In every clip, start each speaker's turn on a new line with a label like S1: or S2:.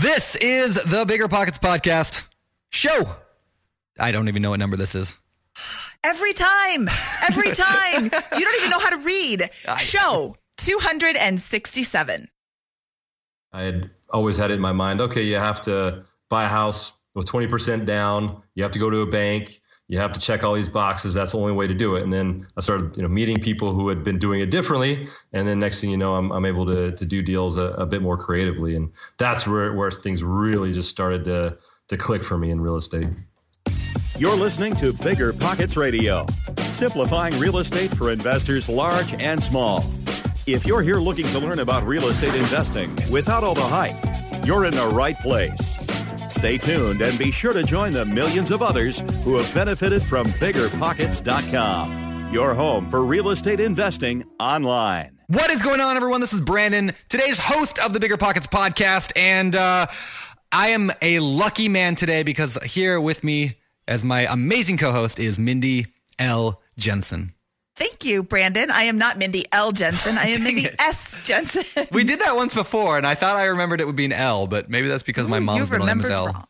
S1: This is the Bigger Pockets Podcast show. I don't even know what number this is.
S2: Every time, every time. you don't even know how to read. Show 267.
S3: I had always had it in my mind okay, you have to buy a house with 20% down, you have to go to a bank, you have to check all these boxes. That's the only way to do it. And then I started, you know, meeting people who had been doing it differently. And then next thing you know, I'm, I'm able to, to do deals a, a bit more creatively. And that's where, where things really just started to, to click for me in real estate.
S4: You're listening to Bigger Pockets Radio, simplifying real estate for investors large and small. If you're here looking to learn about real estate investing without all the hype, you're in the right place. Stay tuned and be sure to join the millions of others who have benefited from biggerpockets.com, your home for real estate investing online.
S1: What is going on, everyone? This is Brandon, today's host of the Bigger Pockets podcast. And uh, I am a lucky man today because here with me as my amazing co host is Mindy L. Jensen.
S2: Thank you, Brandon. I am not Mindy L. Jensen. I am Mindy
S1: it.
S2: S. Jensen.
S1: We did that once before, and I thought I remembered it would be an L, but maybe that's because my mom's middle name is L.
S2: wrong.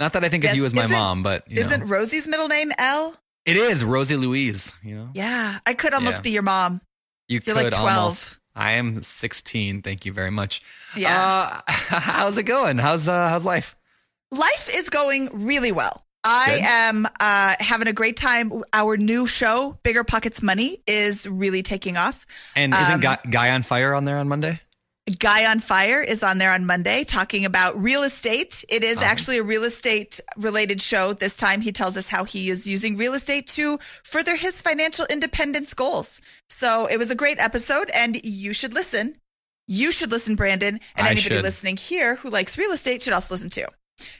S1: Not that I think of
S2: Yes,
S1: you as my mom, but you
S2: Isn't
S1: know.
S2: Rosie's middle name L?
S1: it is Rosie Louise. You know,
S2: Yeah, I could almost
S1: Yeah.
S2: be your mom.
S1: you
S2: You're
S1: could
S2: like 12.
S1: almost. I am 16. Thank you very much.
S2: Yeah.
S1: Uh, how's it going? How's uh, how's life?
S2: Life is going really well. I
S1: Good.
S2: am uh, having a great time. Our new show, Bigger Pockets Money, is really taking off.
S1: And isn't
S2: Um,
S1: Guy, Guy on Fire on there on Monday?
S2: Guy on Fire is on there on Monday talking about real estate. It is
S1: Uh-huh.
S2: actually a real estate related show. This time he tells us how he is using real estate to further his financial independence goals. So it was a great episode and you should listen. You should listen, Brandon, and
S1: I
S2: anybody
S1: should.
S2: listening here who likes real estate should also listen too.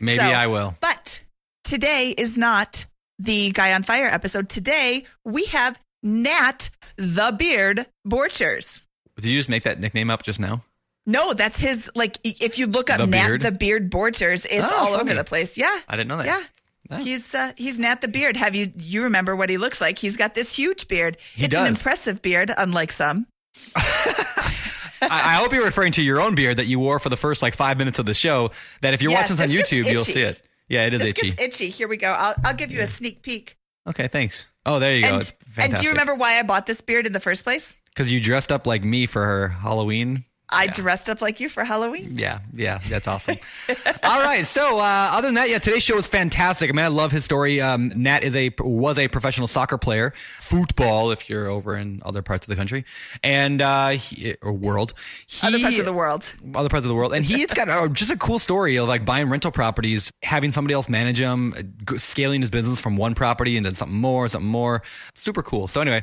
S1: Maybe
S2: So-
S1: I will.
S2: But today is not the Guy on Fire episode. Today we have Nat the Beard Borchers.
S1: Did you just make that nickname up just now?
S2: No, that's his. Like, if you look up
S1: The
S2: Nat
S1: Beard?
S2: the Beard Borchers, it's
S1: Oh,
S2: all
S1: funny.
S2: over the place. Yeah,
S1: I didn't know that.
S2: yeah. He's uh, he's Nat the Beard. Have you you remember what he looks like? He's got this huge beard.
S1: He
S2: it's an
S1: does.
S2: impressive beard, unlike some.
S1: I, I hope you're referring to your own beard that you wore for the first like five minutes of the show. That if you're
S2: Yes,
S1: watching this on YouTube, you'll see it. Yeah, it is
S2: This
S1: itchy.
S2: gets itchy. Here we go. I'll I'll give you a sneak peek.
S1: Okay, thanks. Oh, there you go.
S2: And, do you remember why I bought this beard in the first place?
S1: Because you dressed up like me for her Halloween.
S2: I dressed up like you for Halloween.
S1: Yeah, yeah, that's awesome. All right, so uh, other than that, yeah, today's show is fantastic. I mean, I love his story. Um, Nat is a was a professional soccer player, football if you're over in other parts of the country and uh, he, or world. He,
S2: Other parts of the world.
S1: other parts of the world. And he, it's got uh, just a cool story of like buying rental properties, having somebody else manage them, uh, scaling his business from one property and then something more, something more. Super cool. So anyway,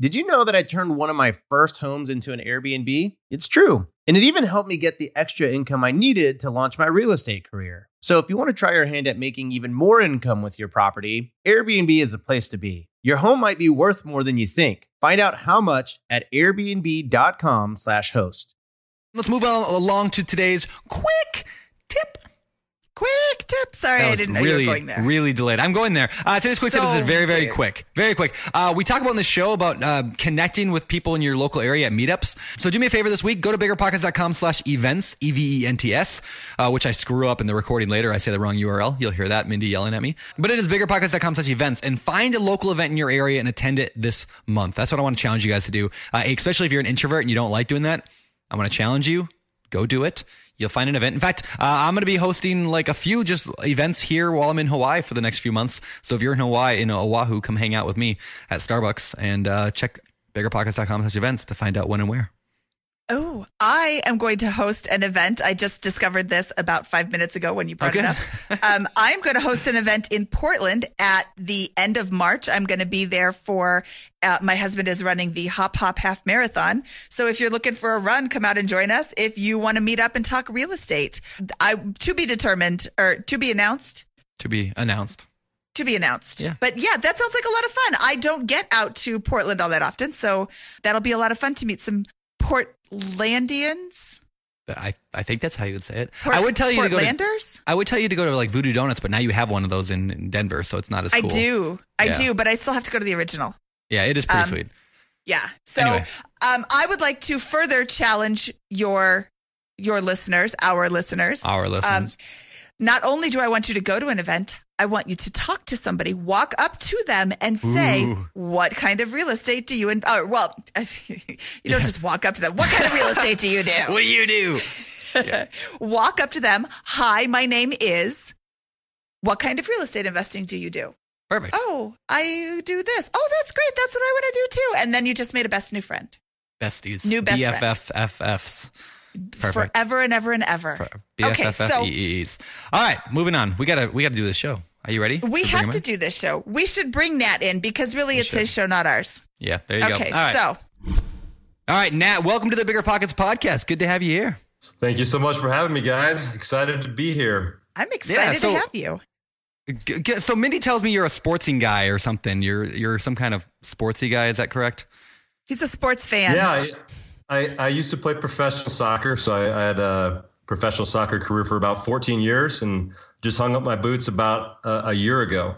S5: Did you know that I turned one of my first homes into an Airbnb? It's true. And it even helped me get the extra income I needed to launch my real estate career. So if you want to try your hand at making even more income with your property, Airbnb is the place to be. Your home might be worth more than you think. Find out how much at airbnb.com/slash host.
S1: Let's move on along to today's quick tip.
S2: Quick tip. Sorry, I didn't know
S1: really,
S2: you were going there.
S1: really delayed. I'm going there. Uh, today's quick tip is very, very
S2: weird.
S1: quick. Very quick. Uh, we talk about in the show about uh, connecting with people in your local area at meetups. So do me a favor this week. Go to biggerpockets.com slash events, E-V-E-N-T-S, uh, which I screw up in the recording later. I say the wrong URL. You'll hear that, Mindy yelling at me. But it is biggerpockets.com slash events and find a local event in your area and attend it this month. That's what I want to challenge you guys to do. Uh, especially if you're an introvert and you don't like doing that. I want to challenge you. Go do it. You'll find an event. In fact, uh, I'm going to be hosting like a few just events here while I'm in Hawaii for the next few months. So if you're in Hawaii, in Oahu, come hang out with me at Starbucks and uh, check biggerpockets.com slash events to find out when and where.
S2: Oh, I am going to host an event. I just discovered this about five minutes ago when you brought
S1: Okay.
S2: it up. um, I'm going to host an event in Portland at the end of March. I'm going to be there for, uh, my husband is running the Hop Hop Half Marathon. So if you're looking for a run, come out and join us. If you want to meet up and talk real estate, I, to be determined or to be announced.
S1: To be announced.
S2: To be announced.
S1: Yeah.
S2: But yeah, that sounds like a lot of fun. I don't get out to Portland all that often. So that'll be a lot of fun to meet some Portlandians.
S1: I, I think that's how you would say it.
S2: Port-
S1: I would tell you to go to? I would tell you to go to like Voodoo Donuts, but now you have one of those in, in Denver, so it's not as
S2: I
S1: cool.
S2: do. I
S1: Yeah.
S2: do, but I still have to go to the original.
S1: Yeah, it is pretty
S2: Um,
S1: sweet.
S2: Yeah. So
S1: Anyway.
S2: um, I would like to further challenge your your listeners, our listeners.
S1: Our listeners.
S2: Um, not only do I want you to go to an event, I want you to talk to somebody, walk up to them and say,
S1: Ooh.
S2: what kind of real estate do you, in- uh, well, you don't just walk up to them. What kind of real estate do you do?
S1: what do you do?
S2: walk up to them. Hi, my name is. What kind of real estate investing do you do?
S1: Perfect.
S2: Oh, I do this. Oh, that's great. That's what I want to do too. And then you just made a best new friend
S1: Besties.
S2: New best.
S1: BFFFs. Perfect.
S2: forever and ever and ever.
S1: For
S2: Okay, so
S1: BFFFEEs. All right, moving on. We gotta we gotta do this show. Are you ready?
S2: we have to do this show. We should bring Nat in because really it's
S1: should.
S2: his show, not ours.
S1: Yeah, there you
S2: Okay,
S1: go. All right.
S2: so
S1: All right, Nat, welcome to the Bigger Pockets podcast. Good to have you here.
S3: Thank you so much for having me, guys. Excited to be here.
S2: I'm excited
S1: so-
S2: to have you.
S1: G- g- So Mindy tells me you're a sportsing guy or something. You're you're some kind of sportsy guy. Is that correct?
S2: He's a sports fan.
S3: Yeah, I, I, I used to play professional soccer, so I, I had a professional soccer career for about 14 years, and just hung up my boots about a, a year ago.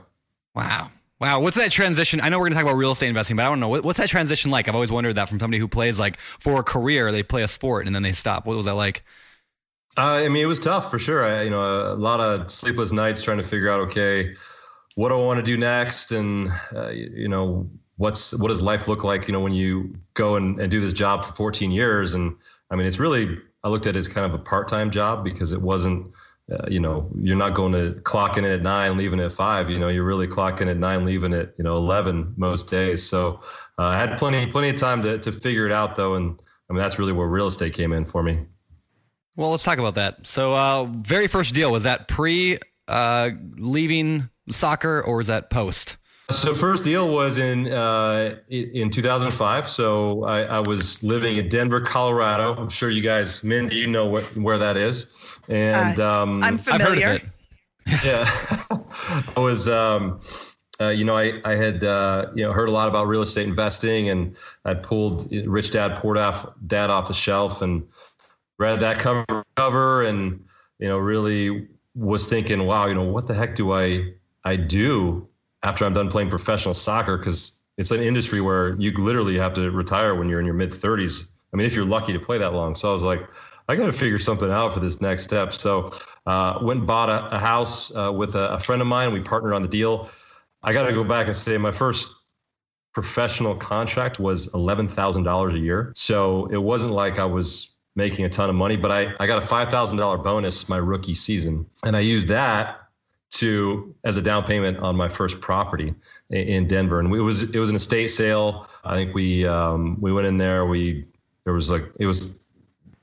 S1: Wow. Wow. What's that transition? I know we're going to talk about real estate investing, but I don't know. What, what's that transition like? I've always wondered that from somebody who plays like for a career, they play a sport and then they stop. What was that like?
S3: Uh, I mean, it was tough for sure. I, you know, a lot of sleepless nights trying to figure out, okay, what do I want to do next, and uh, you, you know, what's what does life look like? You know, when you go and, and do this job for 14 years, and I mean, it's really I looked at it as kind of a part-time job because it wasn't. Uh, you know, you're not going to clock in at nine, leaving at five. You know, you're really clocking at nine, leaving at you know eleven most days. So uh, I had plenty, plenty of time to to figure it out, though, and I mean that's really where real estate came in for me.
S1: Well, let's talk about that. So, uh, very first deal was that pre uh, leaving soccer or was that post?
S3: So first deal was in uh, in 2005. So I, I was living in Denver, Colorado. I'm sure you guys, Mindy, you know what, where that is. And um,
S2: I'm
S1: I've heard
S2: familiar.
S1: of it.
S3: yeah, I was. Um, uh, you know, I, I had uh, you know heard a lot about real estate investing, and I pulled Rich Dad Poor Dad Dad off the shelf and read that cover cover, and you know really was thinking, wow, you know what the heck do I I do after I'm done playing professional soccer? Because it's an industry where you literally have to retire when you're in your mid 30s. I mean, if you're lucky to play that long. So I was like, I got to figure something out for this next step. So uh, went and bought a, a house uh, with a, a friend of mine. We partnered on the deal. I got to go back and say my first professional contract was $11,000 a year. So it wasn't like I was making a ton of money, but I, I got a $5,000 bonus my rookie season. And I used that to as a down payment on my first property in, Denver. And it was it was an estate sale. I think we um, we went in there, we there was like it was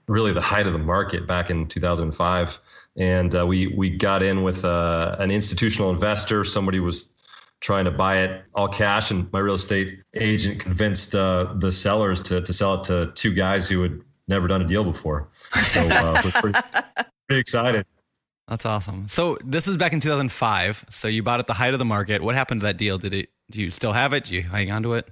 S3: really the height of the market back in 2005, and uh, we we got in with uh, an institutional investor. Somebody was trying to buy it all cash, and my real estate agent convinced uh, the sellers to to sell it to two guys who had never done a deal before. So uh, we're pretty, pretty excited.
S1: That's awesome. So this is back in 2005. So you bought at the height of the market. What happened to that deal? Did it? Do you still have it? Do you hang on to it?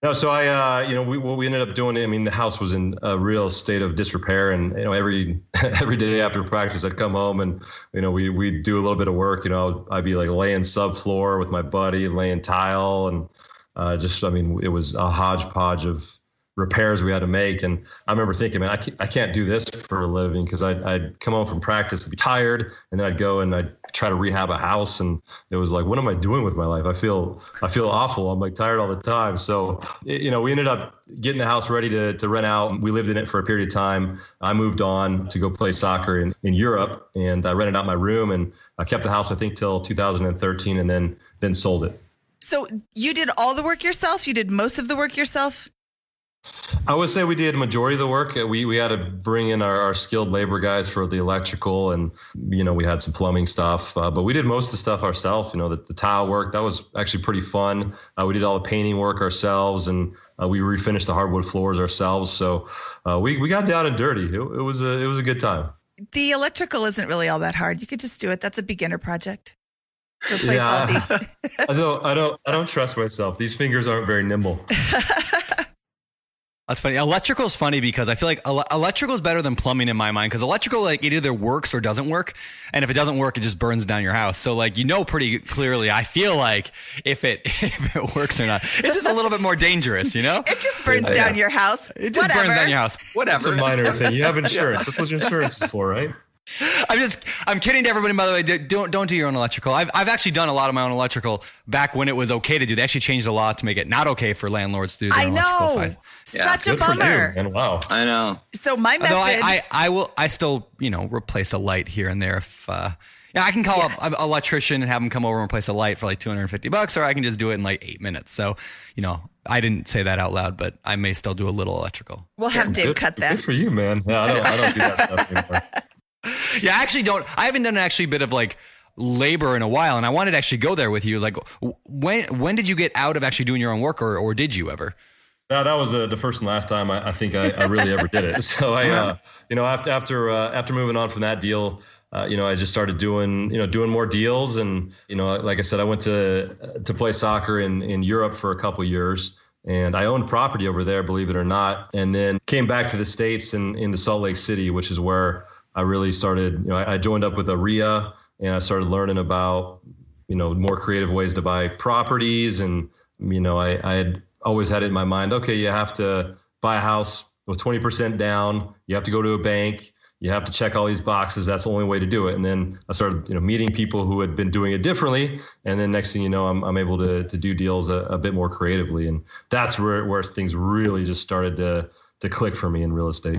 S3: No, so I, uh, you know, we, what we ended up doing, I mean, the house was in a real state of disrepair, and you know, every every day after practice, I'd come home and you know, we we'd do a little bit of work. You know, I'd be like laying subfloor with my buddy, laying tile, and uh, just, I mean, it was a hodgepodge of repairs we had to make. And I remember thinking, man, I can't, I can't do this for a living because I'd, I'd come home from practice, be tired, and then I'd go and I'd try to rehab a house. And it was like, what am I doing with my life? I feel, I feel awful. I'm like tired all the time. So, you know, we ended up getting the house ready to, to rent out. We lived in it for a period of time. I moved on to go play soccer in, in Europe and I rented out my room and I kept the house, I think, till 2013 and then, then sold it.
S2: So you did all the work yourself? You did most of the work yourself?
S3: I would say we did majority of the work. Uh, we we had to bring in our, our skilled labor guys for the electrical, and you know we had some plumbing stuff. Uh, but we did most of the stuff ourselves. You know, the, the tile work that was actually pretty fun. Uh, we did all the painting work ourselves, and uh, we refinished the hardwood floors ourselves. So uh, we we got down and dirty. It, it was a it was a good time.
S2: The electrical isn't really all that hard. You could just do it. That's a beginner project. Yeah,
S3: I don't I don't I don't trust myself. These fingers aren't very nimble.
S1: That's funny. Electrical is funny because I feel like ele- electrical is better than plumbing in my mind because electrical like it either works or doesn't work, and if it doesn't work, it just burns down your house. So like you know pretty clearly. I feel like if it if it works or not, it's just a little bit more dangerous. You know,
S2: it just burns down your house.
S1: It just
S2: Whatever.
S1: burns down your house. Whatever.
S3: It's a minor thing. You have insurance. That's what your insurance is for, right?
S1: I'm just I'm kidding to everybody. By the way, don't don't do your own electrical. I've I've actually done a lot of my own electrical back when it was okay to do. They actually changed the law to make it not okay for landlords to do their
S2: I know.
S1: electrical side.
S2: Yeah. Such a bummer.
S3: And wow,
S6: I know.
S2: So my method.
S1: Although I, I I will I still you know replace a light here and there if. Uh, yeah, I can call yeah. up an electrician and have him come over and replace a light for like 250 bucks, or I can just do it in like eight minutes. So, you know, I didn't say that out loud, but I may still do a little electrical.
S2: We'll have Dave
S3: good,
S2: cut that.
S3: Good for you, man. Yeah, I don't, I don't do that stuff anymore.
S1: yeah, I actually don't. I haven't done actually a bit of like labor in a while, and I wanted to actually go there with you. Like, when when did you get out of actually doing your own work, or or did you ever?
S3: No, that was the, the first and last time I, I think I, I, really ever did it. So I, uh, you know, after after uh, after moving on from that deal, uh, you know, I just started doing you know doing more deals, and you know, like I said, I went to to play soccer in in Europe for a couple years. And I owned property over there, believe it or not, and then came back to the states and into Salt Lake City, which is where I really started, you know, I, joined up with REIA and I started learning about, you know, more creative ways to buy properties. And, you know, I, I had always had it in my mind, okay, you have to buy a house with 20% down. You have to go to a bank. You have to check all these boxes. That's the only way to do it. And then I started, you know, meeting people who had been doing it differently. And then next thing you know, I'm, I'm able to, to do deals a, a bit more creatively. And that's where, where things really just started to, to click for me in real estate.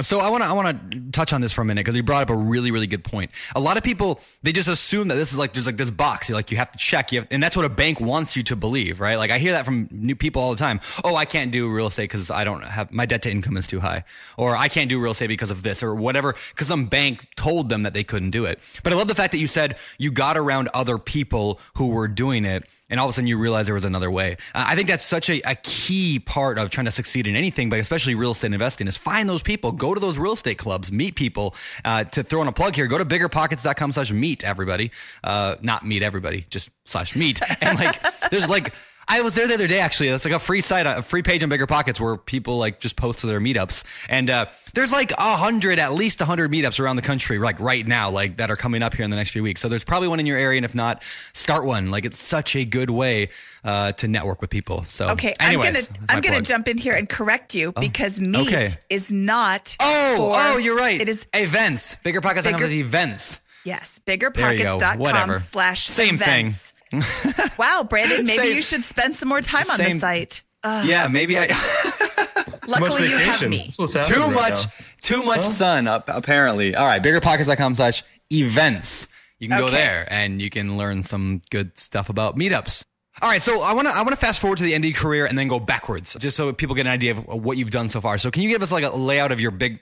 S1: So I want to I want to touch on this for a minute because you brought up a really really good point. A lot of people they just assume that this is like there's like this box you like you have to check you have, and that's what a bank wants you to believe, right? Like I hear that from new people all the time. Oh, I can't do real estate because I don't have my debt to income is too high, or I can't do real estate because of this or whatever because some bank told them that they couldn't do it. But I love the fact that you said you got around other people who were doing it and all of a sudden you realize there was another way. Uh, I think that's such a, a, key part of trying to succeed in anything, but especially real estate investing is find those people, go to those real estate clubs, meet people. Uh, to throw in a plug here, go to biggerpockets.com slash meet everybody. Uh, not meet everybody, just slash meet. And like, there's like, I was there the other day actually. It's like a free site, a free page on Bigger Pockets where people like just post to their meetups. And uh, there's like a hundred, at least a hundred meetups around the country, like right now, like that are coming up here in the next few weeks. So there's probably one in your area, and if not, start one. Like it's such a good way uh, to network with people. So
S2: okay,
S1: anyways,
S2: I'm gonna I'm gonna
S1: plug.
S2: jump in here and correct you because meet
S1: okay.
S2: is not.
S1: Oh, oh, you're right.
S2: It is
S1: events. Bigger Pockets bigger, events.
S2: Yes, biggerpockets.com slash
S1: Same
S2: events.
S1: thing.
S2: wow, Brandon, maybe
S1: Same.
S2: you should spend some more time on
S1: Same.
S2: the site. Uh,
S1: yeah, maybe I.
S2: luckily, you have me.
S3: That's what's happening
S1: too much,
S3: now.
S1: too much sun. Up, apparently. All right, biggerpockets.com slash events. You can go there and you can learn some good stuff about meetups. All right, so I want to I want to fast forward to the end of your career and then go backwards, just so people get an idea of what you've done so far. So, can you give us like a layout of your big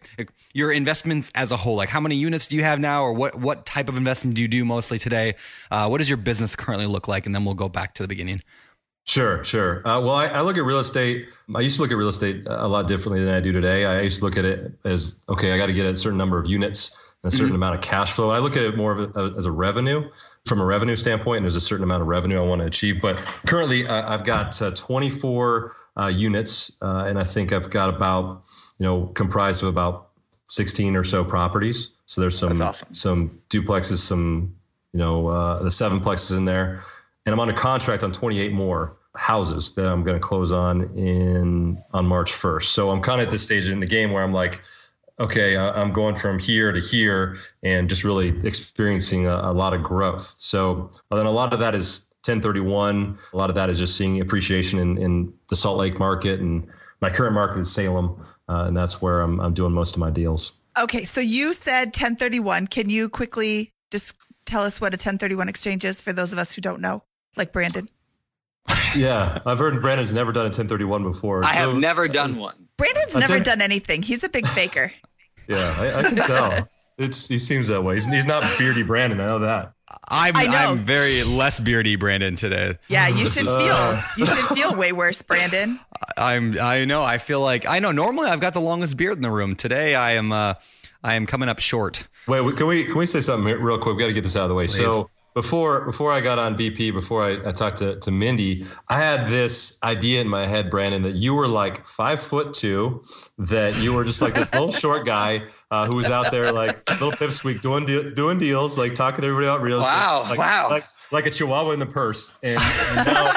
S1: your investments as a whole? Like, how many units do you have now, or what what type of investing do you do mostly today? Uh, what does your business currently look like? And then we'll go back to the beginning.
S3: Sure, sure. Uh, well, I, I, look at real estate. I used to look at real estate a lot differently than I do today. I used to look at it as okay, I got to get a certain number of units a certain mm-hmm. amount of cash flow. I look at it more of a, as a revenue from a revenue standpoint. And there's a certain amount of revenue I want to achieve. But currently, uh, I've got uh, 24 uh, units, uh, and I think I've got about you know comprised of about 16 or so properties. So there's some awesome. some duplexes, some you know uh, the seven plexes in there, and I'm on a contract on 28 more houses that I'm going to close on in on March 1st. So I'm kind of at this stage in the game where I'm like okay, I'm going from here to here and just really experiencing a, a lot of growth. So then a lot of that is 1031. A lot of that is just seeing appreciation in, in the Salt Lake market. And my current market is Salem. Uh, and that's where I'm, I'm doing most of my deals.
S2: Okay. So you said 1031. Can you quickly just tell us what a 1031 exchange is for those of us who don't know, like Brandon?
S3: yeah, I've heard Brandon's never done a 1031 before.
S6: I so, have never done one.
S2: Brandon's never ten- done anything. He's a big faker.
S3: Yeah, I, I can tell. It's he seems that way. He's, he's not beardy Brandon. I know that.
S1: I'm I am very less beardy Brandon today.
S2: Yeah, you should feel you should feel way worse, Brandon.
S1: I'm I know. I feel like I know. Normally, I've got the longest beard in the room. Today, I am uh, I am coming up short.
S3: Wait, can we can we say something real quick? We got to get this out of the way. Please. So before before I got on BP, before I, I talked to, to Mindy, I had this idea in my head, Brandon, that you were like five foot two, that you were just like this little short guy uh, who was out there like little pipsqueak doing de- doing deals, like talking to everybody about real estate.
S6: Wow,
S3: like,
S6: wow.
S3: Like, like a chihuahua in the purse. And, and now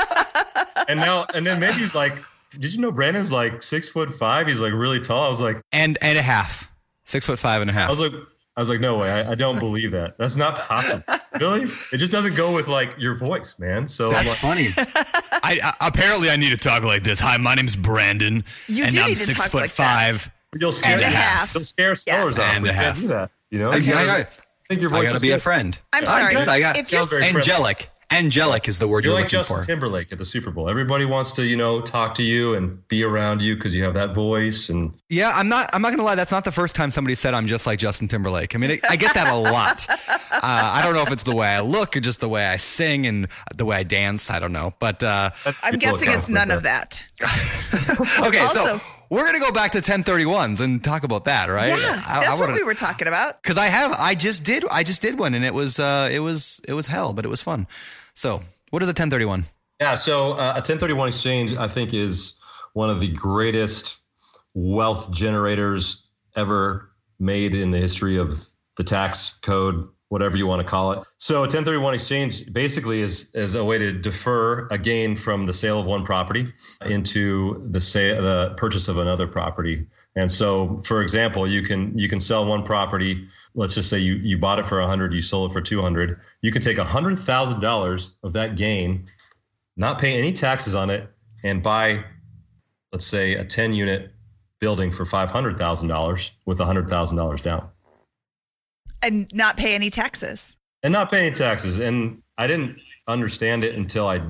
S3: and now and then Mindy's like, Did you know Brandon's like six foot five? He's like really tall. I was like
S1: And and a half. Six foot five and a half.
S3: I was like I was like, no way, I, I, don't believe that. That's not possible. really? It just doesn't go with like your voice, man. So
S1: that's
S3: like,
S1: funny. I, I, apparently I need to talk like this. Hi, my name's Brandon,
S2: you
S1: and
S2: I'm
S1: six foot
S2: like
S1: five.
S2: That.
S3: You'll scare
S2: and a half.
S3: You'll scare stores yeah. off.
S1: And a half.
S3: do that. You know.
S1: I, I, I,
S3: think your voice
S1: I gotta be
S3: good.
S1: a friend.
S2: I'm sorry.
S1: I got
S2: if you're
S1: angelic. Angelic is the word
S3: you're,
S1: you're
S3: like Justin
S1: for.
S3: Timberlake at the Super Bowl. Everybody wants to, you know, talk to you and be around you because you have that voice. And
S1: yeah, I'm not. I'm not gonna lie. That's not the first time somebody said I'm just like Justin Timberlake. I mean, I get that a lot. uh, I don't know if it's the way I look or just the way I sing and the way I dance. I don't know, but uh,
S2: I'm guessing it's none of that.
S1: okay, also, so we're gonna go back to 1031s and talk about that, right?
S2: Yeah, that's I, I wanna, what we were talking about.
S1: Because I have, I just did, I just did one, and it was, uh, it was, it was hell, but it was fun. So, what is a 1031?
S3: Yeah, so uh, a 1031 exchange, I think, is one of the greatest wealth generators ever made in the history of the tax code, whatever you want to call it. So, a 1031 exchange basically is is a way to defer a gain from the sale of one property into the sale, the purchase of another property. And so, for example, you can you can sell one property let's just say you, you bought it for 100 you sold it for 200 you can take $100000 of that gain not pay any taxes on it and buy let's say a 10 unit building for $500000 with $100000 down
S2: and not pay any taxes
S3: and not pay any taxes and i didn't understand it until i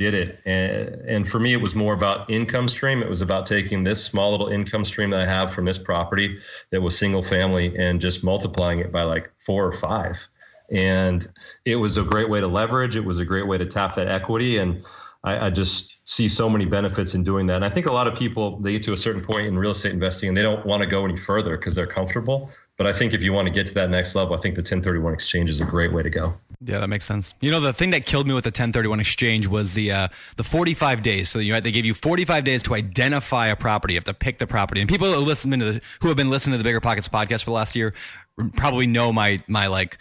S3: did it. And, and for me, it was more about income stream. It was about taking this small little income stream that I have from this property that was single family and just multiplying it by like four or five. And it was a great way to leverage. It was a great way to tap that equity. And I, I, just see so many benefits in doing that. And I think a lot of people they get to a certain point in real estate investing and they don't want to go any further because they're comfortable. But I think if you want to get to that next level, I think the 1031 exchange is a great way to go.
S1: Yeah, that makes sense. You know, the thing that killed me with the 1031 exchange was the uh, the 45 days. So you they gave you 45 days to identify a property. You have to pick the property. And people who listen to the, who have been listening to the Bigger Pockets podcast for the last year probably know my my like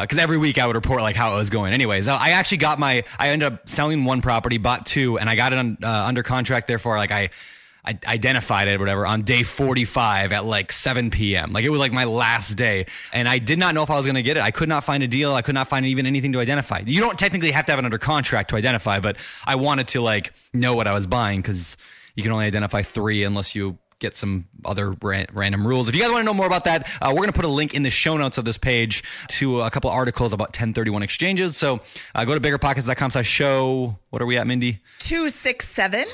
S1: because uh, every week I would report like how it was going. Anyways, I actually got my I ended up selling one property, bought two, and I got it on, uh, under contract. Therefore, like I. I identified it, whatever, on day 45 at like 7 p.m. Like it was like my last day. And I did not know if I was going to get it. I could not find a deal. I could not find even anything to identify. You don't technically have to have it under contract to identify, but I wanted to like know what I was buying because you can only identify three unless you get some other ran- random rules. If you guys want to know more about that, uh, we're going to put a link in the show notes of this page to a couple articles about 1031 exchanges. So uh, go to biggerpockets.com slash show. What are we at, Mindy?
S2: 267.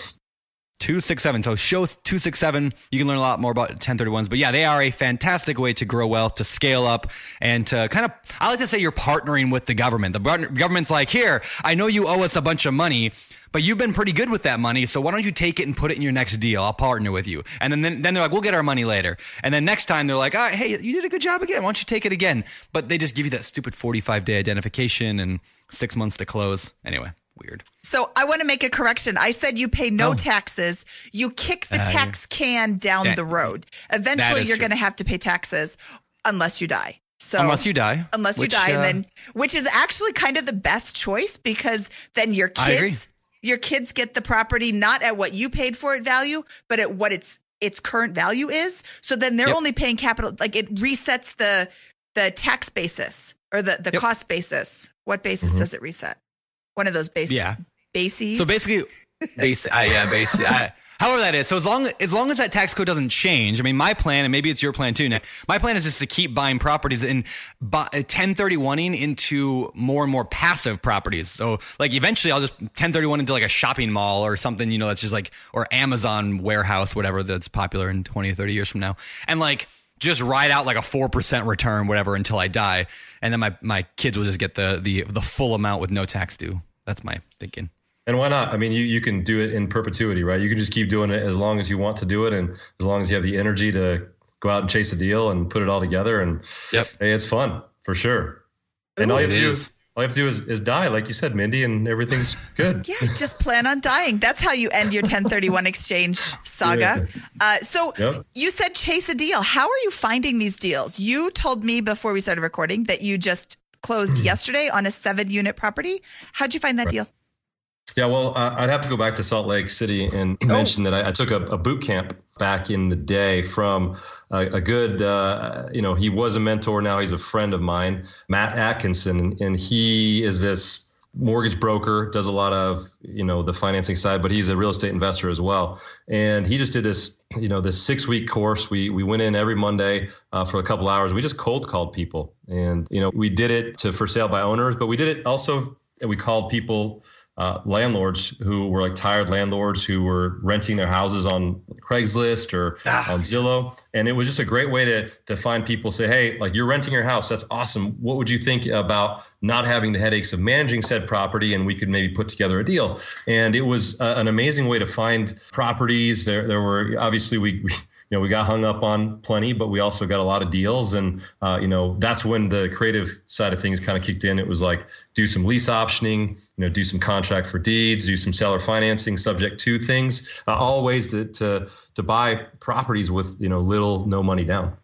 S1: 267. So show 267. You can learn a lot more about 1031s. But yeah, they are a fantastic way to grow wealth, to scale up, and to kind of, I like to say you're partnering with the government. The government's like, here, I know you owe us a bunch of money, but you've been pretty good with that money. So why don't you take it and put it in your next deal? I'll partner with you. And then, then, then they're like, we'll get our money later. And then next time they're like, all right, hey, you did a good job again. Why don't you take it again? But they just give you that stupid 45 day identification and six months to close. Anyway weird.
S2: So I want to make a correction. I said you pay no oh. taxes. You kick the uh, tax can down that, the road. Eventually, you're going to have to pay taxes unless you die. So
S1: unless you die,
S2: unless which, you die, uh, and then which is actually kind of the best choice because then your kids, your kids get the property not at what you paid for it value, but at what its its current value is. So then they're yep. only paying capital. Like it resets the the tax basis or the the yep. cost basis. What basis mm-hmm. does it reset? One of those bases. yeah. bases.
S1: So basically, base. uh, yeah, base. Uh, however that is. So as long as long as that tax code doesn't change, I mean, my plan, and maybe it's your plan too, Nick. My plan is just to keep buying properties and buy, 1031ing uh, into more and more passive properties. So like eventually, I'll just 1031 into like a shopping mall or something, you know, that's just like or Amazon warehouse, whatever that's popular in 20 or 30 years from now, and like just ride out like a 4% return whatever until i die and then my, my kids will just get the, the the full amount with no tax due that's my thinking
S3: and why not i mean you, you can do it in perpetuity right you can just keep doing it as long as you want to do it and as long as you have the energy to go out and chase a deal and put it all together and yep. hey, it's fun for sure and Ooh, all you have to do is all you have to do is, is die, like you said, Mindy, and everything's good.
S2: yeah, just plan on dying. That's how you end your 1031 exchange saga. Yeah. Uh, so yep. you said chase a deal. How are you finding these deals? You told me before we started recording that you just closed yesterday on a seven unit property. How'd you find that right. deal?
S3: Yeah, well, uh, I'd have to go back to Salt Lake City and oh. mention that I, I took a, a, boot camp back in the day from a, a good, uh, you know, he was a mentor. Now he's a friend of mine, Matt Atkinson, and he is this mortgage broker, does a lot of, you know, the financing side, but he's a real estate investor as well. And he just did this, you know, this six week course. We we went in every Monday uh, for a couple hours. We just cold called people, and you know, we did it to for sale by owners, but we did it also. And we called people uh, landlords who were like tired landlords who were renting their houses on Craigslist or ah. on Zillow. And it was just a great way to, to find people say, Hey, like you're renting your house. That's awesome. What would you think about not having the headaches of managing said property? And we could maybe put together a deal. And it was uh, an amazing way to find properties. There, there were obviously we, we you know, we got hung up on plenty, but we also got a lot of deals. And, uh, you know, that's when the creative side of things kind of kicked in. It was like do some lease optioning, you know, do some contract for deeds, do some seller financing subject to things, uh, all ways to, to, to buy properties with, you know, little, no money down.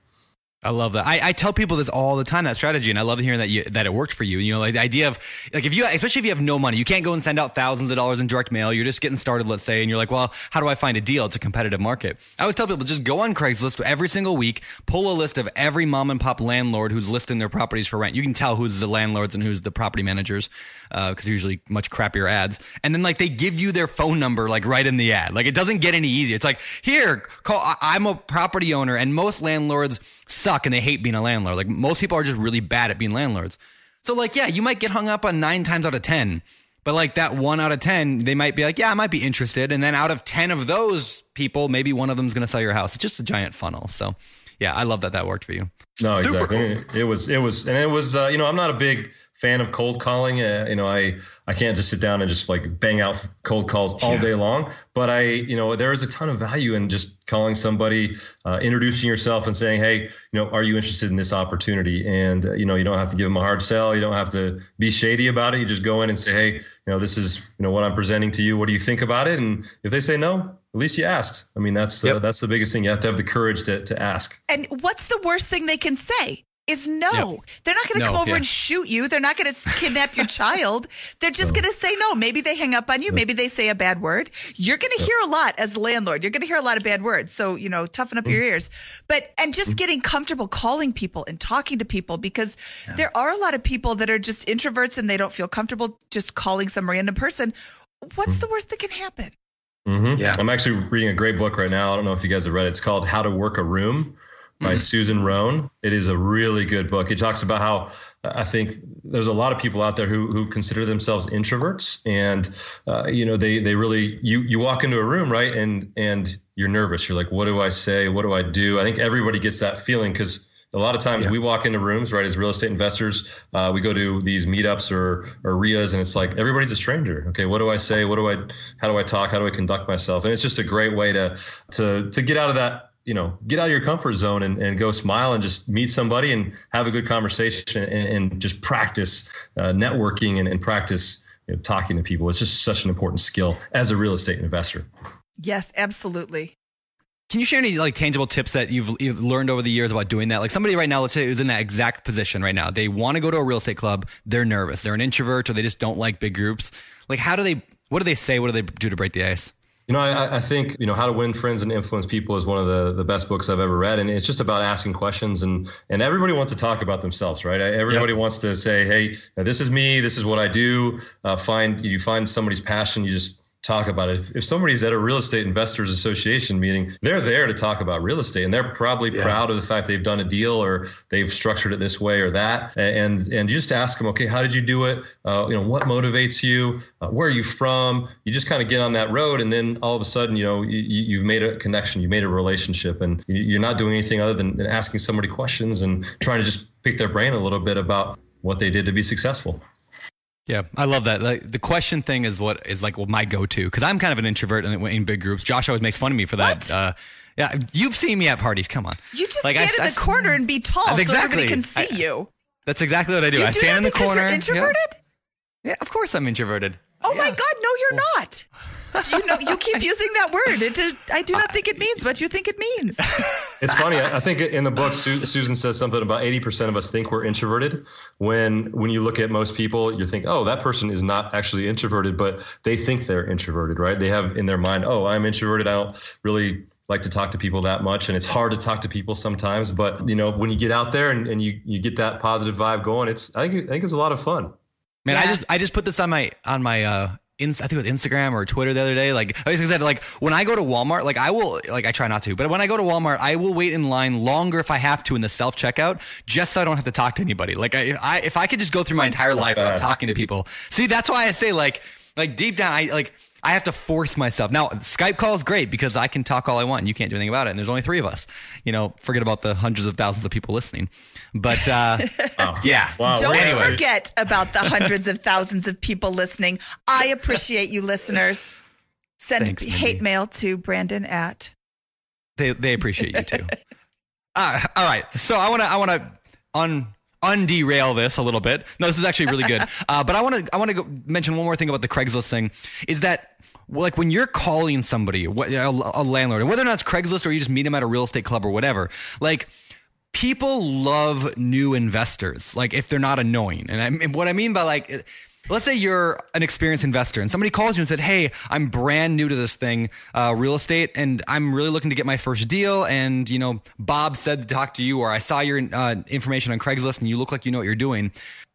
S1: I love that. I, I tell people this all the time, that strategy, and I love hearing that you, that it worked for you. You know, like the idea of like if you, especially if you have no money, you can't go and send out thousands of dollars in direct mail. You're just getting started, let's say, and you're like, well, how do I find a deal? It's a competitive market. I always tell people just go on Craigslist every single week, pull a list of every mom and pop landlord who's listing their properties for rent. You can tell who's the landlords and who's the property managers because uh, usually much crappier ads. And then like they give you their phone number like right in the ad. Like it doesn't get any easier. It's like here, call. I'm a property owner, and most landlords suck and they hate being a landlord. Like most people are just really bad at being landlords. So like, yeah, you might get hung up on nine times out of 10, but like that one out of 10, they might be like, yeah, I might be interested. And then out of 10 of those people, maybe one of them is going to sell your house. It's just a giant funnel. So yeah, I love that that worked for you.
S3: No, Super exactly. Cool. It was, it was, and it was, uh, you know, I'm not a big, fan of cold calling. Uh, you know, I I can't just sit down and just like bang out cold calls all yeah. day long. But I, you know, there is a ton of value in just calling somebody, uh, introducing yourself, and saying, hey, you know, are you interested in this opportunity? And uh, you know, you don't have to give them a hard sell. You don't have to be shady about it. You just go in and say, hey, you know, this is you know what I'm presenting to you. What do you think about it? And if they say no, at least you asked. I mean, that's yep. uh, that's the biggest thing. You have to have the courage to to ask.
S2: And what's the worst thing they can say? Is no. Yep. They're not going to no, come over yeah. and shoot you. They're not going to kidnap your child. They're just no. going to say no. Maybe they hang up on you. Maybe they say a bad word. You're going to hear a lot as a landlord. You're going to hear a lot of bad words. So, you know, toughen up mm. your ears. But, and just mm. getting comfortable calling people and talking to people because yeah. there are a lot of people that are just introverts and they don't feel comfortable just calling some random person. What's mm. the worst that can happen?
S3: Mm-hmm.
S1: Yeah.
S3: I'm actually reading a great book right now. I don't know if you guys have read it. It's called How to Work a Room by Susan RoAne. It is a really good book. It talks about how uh, I think there's a lot of people out there who who consider themselves introverts, and uh, you know they they really you you walk into a room right and and you're nervous. You're like, what do I say? What do I do? I think everybody gets that feeling because a lot of times we walk into rooms, right, as real estate investors, uh, we go to these meetups or or RIAs, and it's like everybody's a stranger. Okay, what do I say? What do I? How do I talk? How do I conduct myself? And it's just a great way to to to get out of that. You know, get out of your comfort zone and, and go smile and just meet somebody and have a good conversation and, and just practice uh, networking and, and practice you know, talking to people. It's just such an important skill as a real estate investor.
S2: Yes, absolutely.
S1: Can you share any like tangible tips that you've, you've learned over the years about doing that? Like somebody right now, let's say who's in that exact position right now. They want to go to a real estate club. They're nervous. They're an introvert or they just don't like big groups. Like how do they, what do they say? What do they do to break the ice?
S3: You know, I, I think you know how to win friends and influence people is one of the, the best books I've ever read, and it's just about asking questions and and everybody wants to talk about themselves, right? Everybody yep. wants to say, hey, this is me, this is what I do. Uh, find you find somebody's passion, you just talk about it. If, if, somebody's at a real estate investors association meeting, they're there to talk about real estate and they're probably yeah. proud of the fact they've done a deal or they've structured it this way or that. And, and you just ask them, okay, how did you do it? Uh, you know, what motivates you? Uh, where are you from? You just kind of get on that road. And then all of a sudden, you know, you, you've made a connection, you made a relationship and you're not doing anything other than asking somebody questions and trying to just pick their brain a little bit about what they did to be successful.
S1: Yeah, I love that. Like, the question thing is what is like well, my go-to because I'm kind of an introvert in, in, big groups. Josh always makes fun of me for that. Uh, yeah, you've seen me at parties. Come on,
S2: you just like, stand I, in the I, corner and be tall exactly. so everybody can see I, you.
S1: That's exactly what I do.
S2: You
S1: I
S2: do
S1: stand in the corner.
S2: You're introverted.
S1: Yeah. yeah, of course I'm introverted.
S2: Oh
S1: yeah.
S2: my God, no, you're not. Do you know you keep using that word? It, I do not think it means what you think it means.
S3: It's funny. I think in the book, Susan says something about eighty percent of us think we're introverted. When when you look at most people, you think, oh, that person is not actually introverted, but they think they're introverted, right? They have in their mind, oh, I'm introverted. I don't really like to talk to people that much and it's hard to talk to people sometimes but you know when you get out there and, and you you get that positive vibe going it's i think i think it's a lot of fun
S1: Man, yeah. I just I just put this on my on my uh in, I think it was Instagram or Twitter the other day. Like I basically said, like when I go to Walmart, like I will, like I try not to, but when I go to Walmart, I will wait in line longer if I have to in the self checkout, just so I don't have to talk to anybody. Like I, I if I could just go through my entire life without talking to people. See, that's why I say like, like deep down, I like. I have to force myself. Now, Skype call is great because I can talk all I want and you can't do anything about it. And there's only three of us. You know, forget about the hundreds of thousands of people listening. But uh, oh. yeah.
S2: Wow. Don't anyway. forget about the hundreds of thousands of people listening. I appreciate you, listeners. Send Thanks, hate mail to Brandon at.
S1: They they appreciate you too. uh, all right. So I want to I want to un underail this a little bit. No, this is actually really good. Uh, but I want to I want to mention one more thing about the Craigslist thing. Is that like when you're calling somebody, a, a landlord, and whether or not it's Craigslist or you just meet them at a real estate club or whatever, like people love new investors, like if they're not annoying. And, I, what I mean by like, let's say you're an experienced investor and somebody calls you and said, Hey, I'm brand new to this thing, uh, real estate, and I'm really looking to get my first deal. And, you know, Bob said to talk to you, or I saw your uh, information on Craigslist and you look like you know what you're doing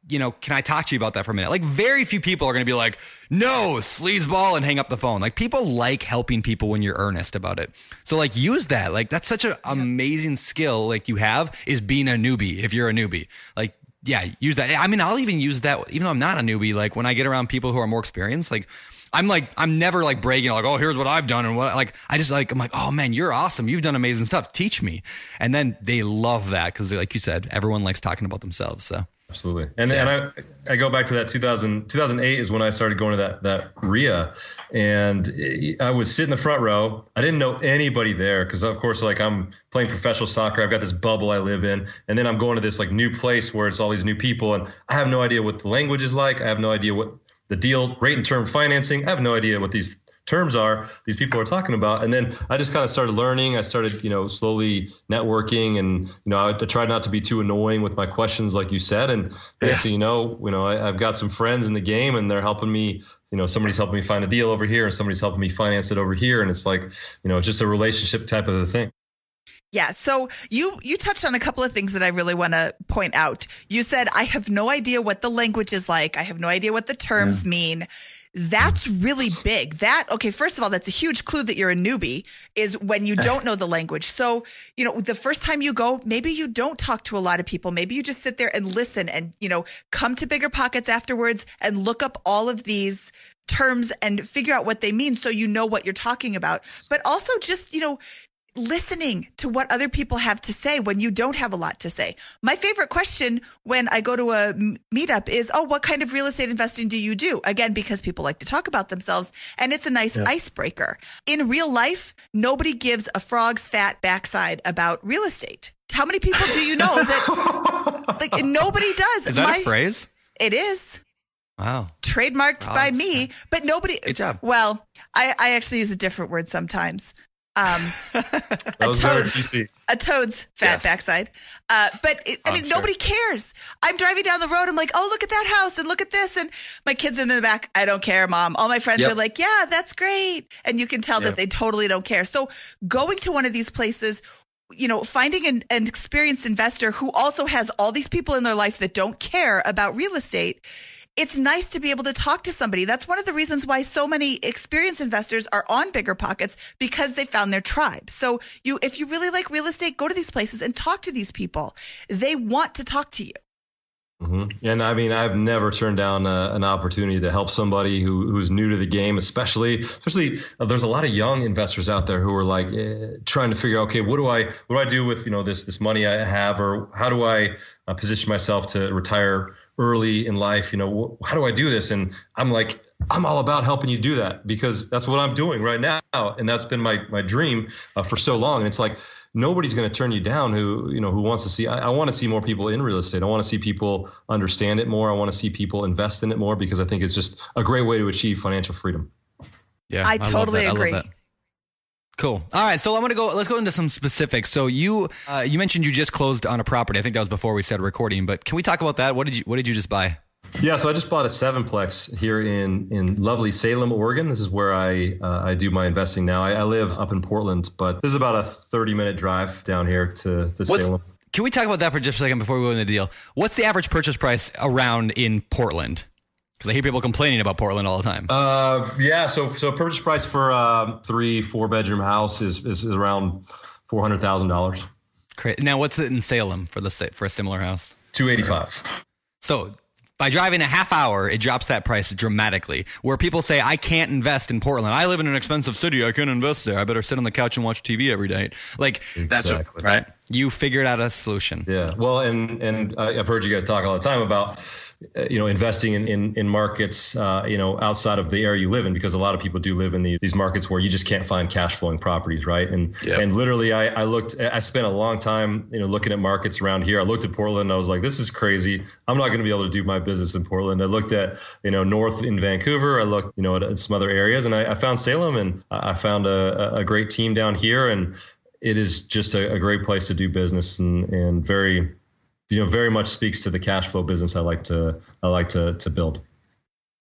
S1: you know, can I talk to you about that for a minute? Like, very few people are going to be like, no, sleazeball, and hang up the phone. Like, people like helping people when you're earnest about it. So, like, use that. Like, that's such an amazing skill. Like, you have is being a newbie if you're a newbie. Like, yeah, use that. I mean, I'll even use that, even though I'm not a newbie. Like, when I get around people who are more experienced, like, I'm like, I'm never like bragging, like, oh, here's what I've done. And what, like, I just like, I'm like, oh man, you're awesome. You've done amazing stuff. Teach me. And then they love that because, like you said, everyone likes talking about themselves. So,
S3: Absolutely. And yeah. and I, I go back to that 2000, 2008 is when I started going to that, that RIA and I would sit in the front row. I didn't know anybody there. Cause of course, like I'm playing professional soccer. I've got this bubble I live in. And then I'm going to this like new place where it's all these new people and I have no idea what the language is like. I have no idea what the deal rate and term financing. I have no idea what these terms are these people are talking about and then i just kind of started learning i started you know slowly networking and you know i, I tried not to be too annoying with my questions like you said and yeah. so you know you know I, have got some friends in the game and they're helping me you know somebody's helping me find a deal over here and somebody's helping me finance it over here and it's like you know just a relationship type of a thing
S2: yeah. So you you touched on a couple of things that I really want to point out. You said I have no idea what the language is like. I have no idea what the terms yeah. mean. That's really big. That, okay, first of all, that's a huge clue that you're a newbie is when you eh. don't know the language. So, you know, the first time you go, maybe you don't talk to a lot of people. Maybe you just sit there and listen and, you know, come to bigger pockets afterwards and look up all of these terms and figure out what they mean so you know what you're talking about. But also just, you know, listening to what other people have to say when you don't have a lot to say. My favorite question when I go to a meetup is, Oh, what kind of real estate investing do you do? Again, because people like to talk about themselves and it's a nice yeah. icebreaker. In real life, nobody gives a frog's fat backside about real estate. How many people do you know that like nobody does?
S1: Is that My, a phrase?
S2: It is.
S1: Wow.
S2: Trademarked wow. by me, but nobody.
S1: Good job.
S2: Well, I, I actually use a different word sometimes. Um,
S3: a, toad's,
S2: a toad's fat yes. backside. Uh, but it, I mean, sure. nobody cares. I'm driving down the road. I'm like, oh, look at that house and look at this. And my kids in the back, I don't care, mom. All my friends yep. are like, yeah, that's great. And you can tell yep. that they totally don't care. So going to one of these places, you know, finding an, an experienced investor who also has all these people in their life that don't care about real estate it's nice to be able to talk to somebody. That's one of the reasons why so many experienced investors are on BiggerPockets because they found their tribe. So you, if you really like real estate, go to these places and talk to these people. They want to talk to you.
S3: Mm-hmm. And I mean, I've never turned down uh, an opportunity to help somebody who, who's new to the game, especially, especially uh, there's a lot of young investors out there who are like eh, trying to figure out, okay, what do I, what do I do with, you know, this, this money I have, or how do I uh, position myself to retire early in life? You know, wh- how do I do this? And I'm like, I'm all about helping you do that because that's what I'm doing right now. And that's been my, my dream uh, for so long. And it's like, nobody's going to turn you down who you know who wants to see I, I want to see more people in real estate i want to see people understand it more i want to see people invest in it more because i think it's just a great way to achieve financial freedom
S1: yeah
S2: i, I totally agree I
S1: Cool. All right, so I'm gonna go. Let's go into some specifics. So you uh, you mentioned you just closed on a property. I think that was before we started recording. But can we talk about that? What did you What did you just buy?
S3: Yeah, so I just bought a sevenplex here in in lovely Salem, Oregon. This is where I uh, I do my investing now. I, I, live up in Portland, but this is about a 30 minute drive down here to, to Salem.
S1: Can we talk about that for just a second before we go into the deal? What's the average purchase price around in Portland? Because I hear people complaining about Portland all the time.
S3: Uh, yeah. So so purchase price for a uh, three four bedroom house is is around four hundred thousand dollars.
S1: Now, what's it in Salem for the for a similar house?
S3: Two eighty five.
S1: So by driving a half hour, it drops that price dramatically. Where people say, I can't invest in Portland. I live in an expensive city. I can't invest there. I better sit on the couch and watch TV every day. Like, exactly. that's what, right? You figured out a solution.
S3: Yeah. Well, and, and I've heard you guys talk all the time about uh, you know investing in in, in markets uh, you know outside of the area you live in because a lot of people do live in the, these markets where you just can't find cash flowing properties right and yep. and literally I, I looked I spent a long time you know looking at markets around here I looked at Portland I was like this is crazy I'm not going to be able to do my business in Portland I looked at you know north in Vancouver I looked you know at, some other areas and I, I found Salem and I found a, a great team down here and it is just a, a great place to do business and and very you know very much speaks to the cash flow business I like to I like to to build.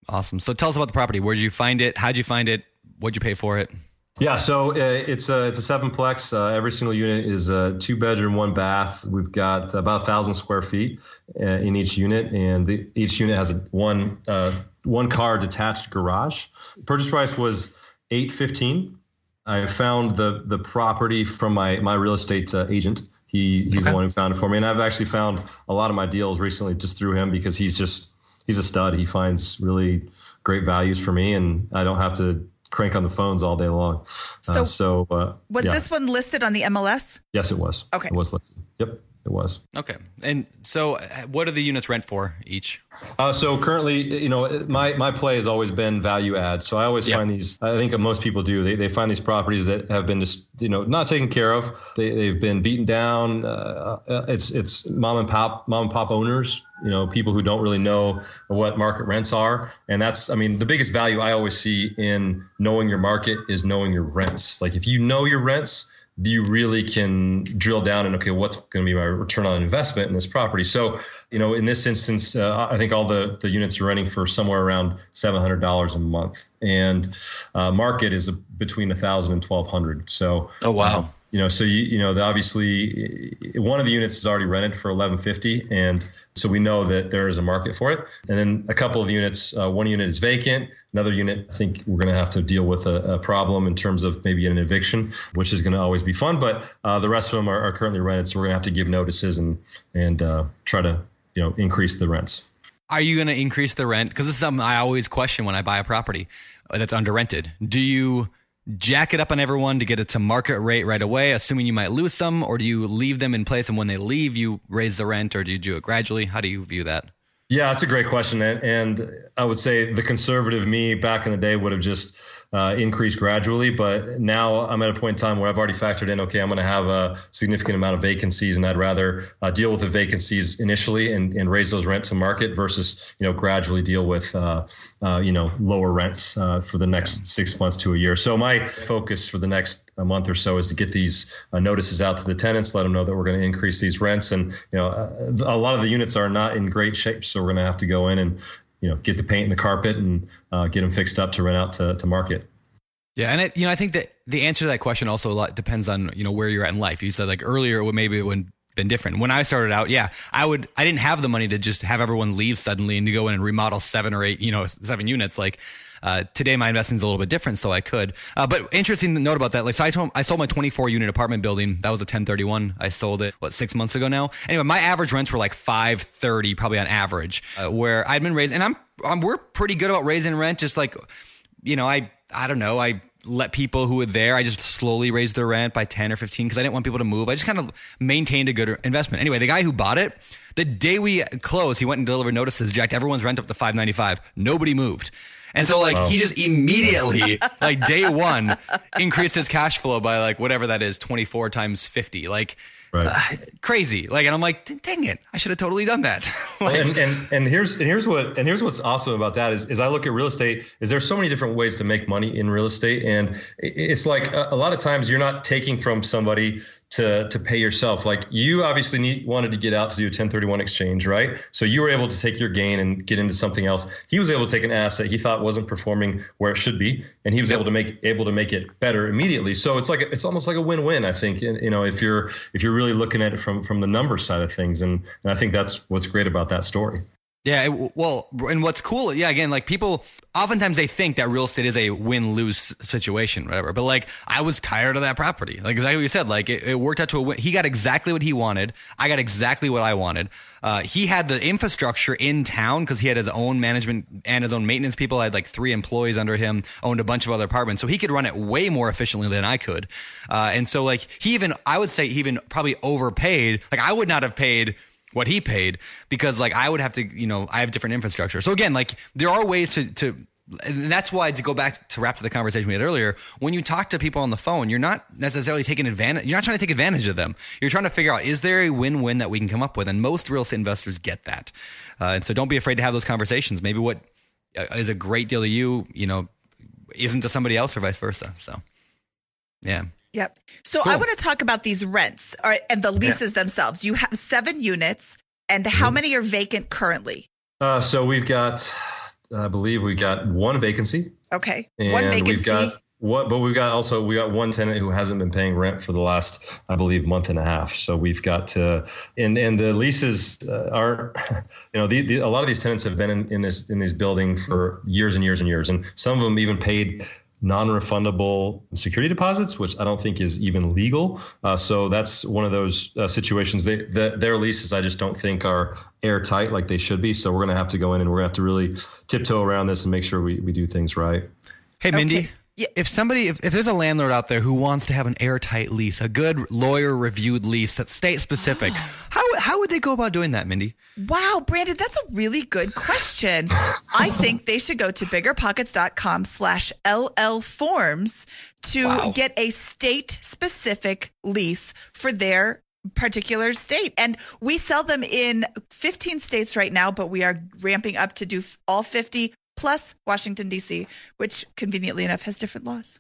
S1: Awesome. So tell us about the property. Where did you find it? How'd you find it? What'd you pay for it?
S3: Yeah, so uh, it's a it's a sevenplex. Uh, every single unit is a two bedroom, one bath. We've got about a thousand square feet uh, in each unit, and the, each unit has a one uh, one car detached garage. Purchase price was eight fifteen. I found the the property from my my real estate uh, agent. He he's okay. the one who found it for me, and I've actually found a lot of my deals recently just through him because he's just he's a stud. He finds really great values for me, and I don't have to crank on the phones all day long.
S2: So, uh, so uh, was yeah. this one listed on the MLS?
S3: Yes, it was.
S2: Okay,
S3: it was listed. Yep it was.
S1: Okay. And so, uh, what do the units rent for each?
S3: Uh, so currently, you know, my my play has always been value add. So I always yep. find these. I think most people do. They, they find these properties that have been just you know not taken care of. They they've been beaten down. Uh, uh, it's it's mom and pop mom and pop owners. You know, people who don't really know what market rents are, and that's I mean the biggest value I always see in knowing your market is knowing your rents. Like if you know your rents you really can drill down and okay what's going to be my return on investment in this property? So you know in this instance uh, i think all the, the units are running for somewhere around $700 a month. And uh, market is a, between 1000 and 1200 so
S1: oh wow. um,
S3: you know, so you you know, obviously one of the units is already rented for 1150, and so we know that there is a market for it. And then a couple of units, uh, one unit is vacant, another unit, I think we're going to have to deal with a, a, problem in terms of maybe an eviction, which is going to always be fun. But uh, the rest of them are, are, currently rented, so we're going to have to give notices and and uh, try to you know increase the rents.
S1: Are you going to increase the rent? Because this is something I always question when I buy a property that's under rented. Do you jack it up on everyone to get it to market rate right away, assuming you might lose some, or do you leave them in place and when they leave, you raise the rent, or do you do it gradually? How do you view that?
S3: Yeah, that's a great question, and I would say the conservative me back in the day would have just uh, increased gradually. But now I'm at a point in time where I've already factored in, okay, I'm going to have a significant amount of vacancies, and I'd rather uh, deal with the vacancies initially and, and raise those rent to market versus you know gradually deal with uh, uh you know lower rents uh, for the next six months to a year. So my focus for the next month or so is to get these uh, notices out to the tenants, let them know that we're going to increase these rents, and you know a lot of the units are not in great shape. So we're going to have to go in and you know get the paint and the carpet and uh, get them fixed up to rent out to, to market.
S1: Yeah, and it, you know I think that the answer to that question also a lot depends on you know where you're at in life. You said like earlier, maybe it would been different. When I started out, yeah, I would I didn't have the money to just have everyone leave suddenly and to go in and remodel seven or eight, you know, seven units. Like uh, today, my investing is a little bit different, so I could. Uh, but interesting note about that. Like, so I, told, I sold my 24 unit apartment building. That was a 1031. I sold it what six months ago now. Anyway, my average rents were like 530, probably on average. Uh, where I'd been raising, and I'm, I'm we're pretty good about raising rent. Just like, you know, I I don't know, I let people who were there, I just slowly raised their rent by 10 or 15 because I didn't want people to move. I just kind of maintained a good investment. Anyway, the guy who bought it, the day we closed, he went and delivered notices, jacked everyone's rent up to 595. Nobody moved. And so like he just immediately like day one increased his cash flow by like whatever that is 24 times 50. Like Right. Uh, crazy. Like, and I'm like, dang it, I should have totally done that.
S3: like, and, and and here's and here's what and here's what's awesome about that is is I look at real estate is there's so many different ways to make money in real estate, and it's like a, a lot of times you're not taking from somebody to to pay yourself. Like you obviously need, wanted to get out to do a 1031 exchange, right? So you were able to take your gain and get into something else. He was able to take an asset he thought wasn't performing where it should be, and he was yep. able to make able to make it better immediately. So it's like it's almost like a win-win. I think you know if you're if you're really looking at it from from the number side of things, and, and I think that's what's great about that story.
S1: Yeah, it, well, and what's cool, yeah, again, like people oftentimes they think that real estate is a win lose situation, whatever. But like, I was tired of that property. Like exactly what you said, like it, it, worked out to a win. He got exactly what he wanted. I got exactly what I wanted. Uh, he had the infrastructure in town because he had his own management and his own maintenance people. I had like three employees under him, owned a bunch of other apartments, so he could run it way more efficiently than I could. Uh, and so like he even, I would say, he even probably overpaid. Like I would not have paid what he paid because like I would have to, you know, I have different infrastructure. So again, like there are ways to to and that's why to go back to wrap to the conversation we had earlier when you talk to people on the phone you're not necessarily taking advantage you're not trying to take advantage of them. You're trying to figure out is there a win-win that we can come up with? And most real estate investors get that. Uh, and so don't be afraid to have those conversations. Maybe what uh, a great deal to you you know isn't to somebody else or vice versa. So yeah
S2: Yep. So cool. I want to talk about these rents or, and the leases yeah. themselves. You have seven units, and how mm-hmm. many are vacant currently?
S3: Uh, so we've got, I believe we've got one vacancy.
S2: Okay. one vacancy.
S3: We've got what, but we've got also we got one tenant who hasn't been paying rent for the last, I believe, month and a half. So we've got to, and and the leases uh, are, you know, the, the, a lot of these tenants have been in, in this in this building for years and years and years, and some of them even paid non-refundable security deposits, which I don't think is even legal. Uh, so that's one of those uh, situations. They, the, their leases, I just don't think are airtight like they should be. So we're going to have to go in and we're going to have to really tiptoe around this and make sure we, we do things right.
S1: Hey, Mindy. Okay. Yeah. If somebody, if, if there's a landlord out there who wants to have an airtight lease, a good lawyer reviewed lease that's state specific, how, how would they go about doing that, Mindy?
S2: Wow, Brandon, that's a really good question. I think they should go to biggerpockets.com slash LL forms to wow. get a state specific lease for their particular state. And we sell them in 15 states right now, but we are ramping up to do all 50 plus Washington, D.C., which conveniently enough has different laws.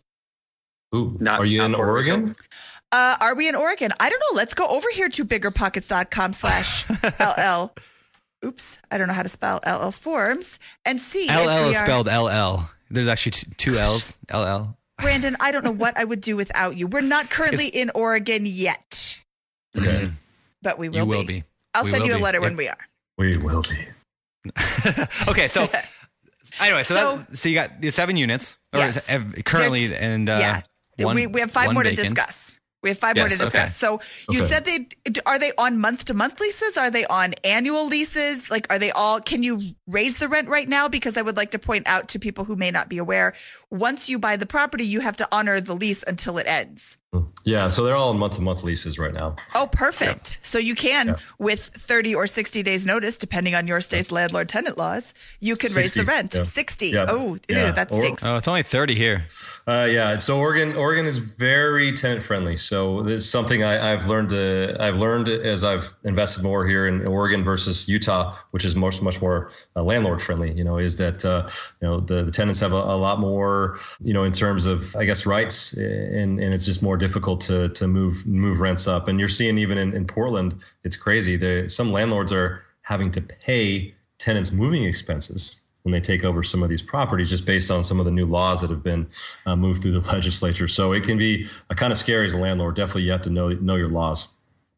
S3: Ooh, not, are you in Oregon? Oregon?
S2: Uh, are we in Oregon? I don't know. Let's go over here to biggerpockets.com slash LL. Oops, I don't know how to spell LL forms and see.
S1: LL is spelled LL. There's actually two L's. LL.
S2: Brandon, I don't know what I would do without you. We're not currently in Oregon yet,
S3: Okay.
S2: but we will
S1: you
S2: be.
S1: will be.
S2: I'll
S1: We
S2: send you a
S1: be.
S2: letter when
S1: Yep.
S2: we are.
S3: We will be.
S1: okay, so anyway, so,
S2: So-
S1: that, so you got the seven units, or
S2: Yes.
S1: is- currently,
S2: There's-
S1: and uh,
S2: yeah.
S1: One-
S2: we, we have five more to discuss. We have five more to
S1: Yes, okay.
S2: discuss. So you
S3: Okay.
S2: said they are they on month to month leases? Are they on annual leases? Like are they all can you raise the rent right now? Because I would like to point out to people who may not be aware, once you buy the property, you have to honor the lease until it ends.
S3: Yeah, so they're all in month to month leases right now.
S2: Oh, perfect. So you can,
S3: Yeah.
S2: with 30 or 60 days notice, depending on your state's landlord tenant laws, you can raise the rent.
S3: yeah.
S2: 60.
S3: Yeah.
S2: Oh, ew,
S3: Yeah.
S2: that
S3: Or-
S2: stinks.
S1: Oh, it's only thirty here.
S3: Uh, yeah, so Oregon, Oregon is very tenant friendly. So this is something I, I've learned. To, I've learned as I've invested more here in Oregon versus Utah, which is much much more uh, landlord friendly. You know, is that uh, you know the, the tenants have a, a lot more you know in terms of I guess rights, and and it's just more difficult to to move move rents up. And you're seeing even in, in Portland, it's crazy. There some landlords are having to pay tenants moving expenses when they take over some of these properties just based on some of the new laws that have been uh, moved through the legislature. So it can be a kind of scary as a landlord. Definitely, you have to know know your laws.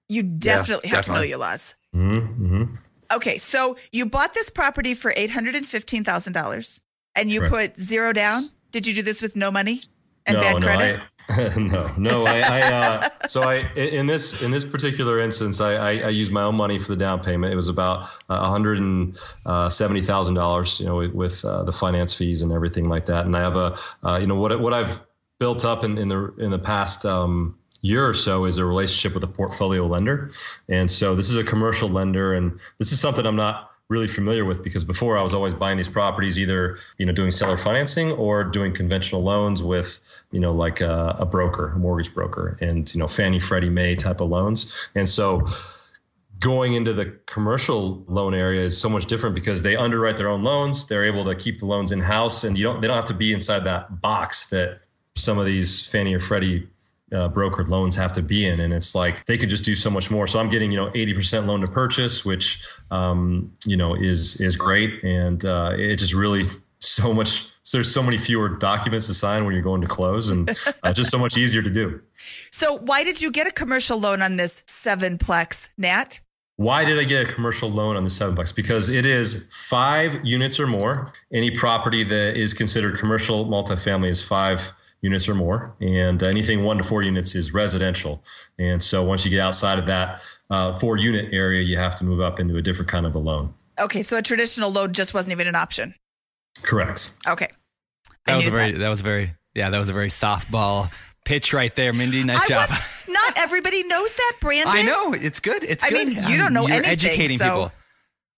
S2: you definitely have to know your laws.
S3: Mm-hmm.
S2: Okay, so you bought this property for $815,000 and you
S3: Correct.
S2: put zero down. Did you do this with no money and
S3: no,
S2: bad
S3: no,
S2: credit?
S3: I, no, no. I, I uh, so I in this in this particular instance, I, I, I used my own money for the down payment. It was about one hundred and seventy thousand dollars, you know, with, with uh, the finance fees and everything like that. And I have a, uh, you know, what what I've built up in, in the in the past. Um, year or so is a relationship with a portfolio lender and so this is a commercial lender and this is something i'm not really familiar with because before I was always buying these properties either you know doing seller financing or doing conventional loans with you know like a, a broker, a mortgage broker, and you know Fannie Freddie Mae type of loans. And so going into the commercial loan area is so much different because they underwrite their own loans. They're able to keep the loans in house, and you don't they don't have to be inside that box that some of these Fannie or Freddie uh, brokered loans have to be in, and it's like they could just do so much more. So I'm getting you know 80% loan to purchase, which um, you know is is great, and uh, it just really so much. So there's so many fewer documents to sign when you're going to close, and uh, just so much easier to do.
S2: So why did you get a commercial loan on this seven sevenplex, Nat?
S3: Why did I get a commercial loan on the sevenplex? Because it is five units or more. Any property that is considered commercial multifamily is five units or more, and anything one to four units is residential. And so once you get outside of that uh, four unit area, you have to move up into a different kind of a loan.
S2: Okay, so a traditional loan just wasn't even an option.
S3: Correct.
S2: Okay. I
S1: That was a very that. was very yeah that was a very softball pitch right there, Mindy. Nice
S2: I
S1: job.
S2: want- not everybody knows that, Brandon.
S1: I know it's good. It's
S2: I
S1: good.
S2: mean, you don't know
S1: you're
S2: anything,
S1: educating
S2: so
S1: people.
S2: that's-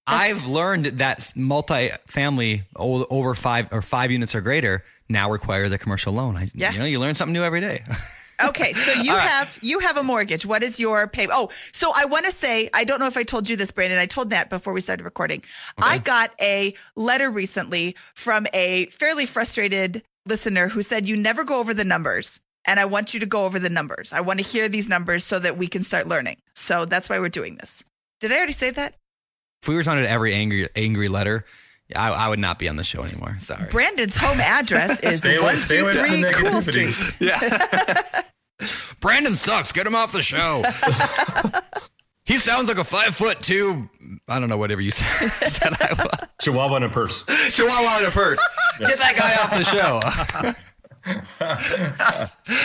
S1: I've learned that multi-family over five or five units or greater now requires a commercial loan. I,
S2: Yes.
S1: You know, you learn something new every day.
S2: Okay, so you have you have a mortgage. What is your pay? Oh, so I want to say I don't know if I told you this, Brandon. I told Nat before we started recording. I got a letter recently from a fairly frustrated listener who said you never go over the numbers, and I want you to go over the numbers. I want to hear these numbers so that we can start learning. So that's why we're doing this. Did I already say that?
S1: if we responded to every angry angry letter, I, I would not be on the show anymore. Sorry.
S2: Brandon's home address is
S3: Stay away-
S2: one
S3: stay
S2: two
S3: away from
S2: three
S3: the
S2: Cool. Street.
S1: Yeah. Brandon sucks. Get him off the show. he sounds like a five foot two. I don't know whatever you said. said I was.
S3: Chihuahua in a purse.
S1: Chihuahua in a purse. Get that guy off the show.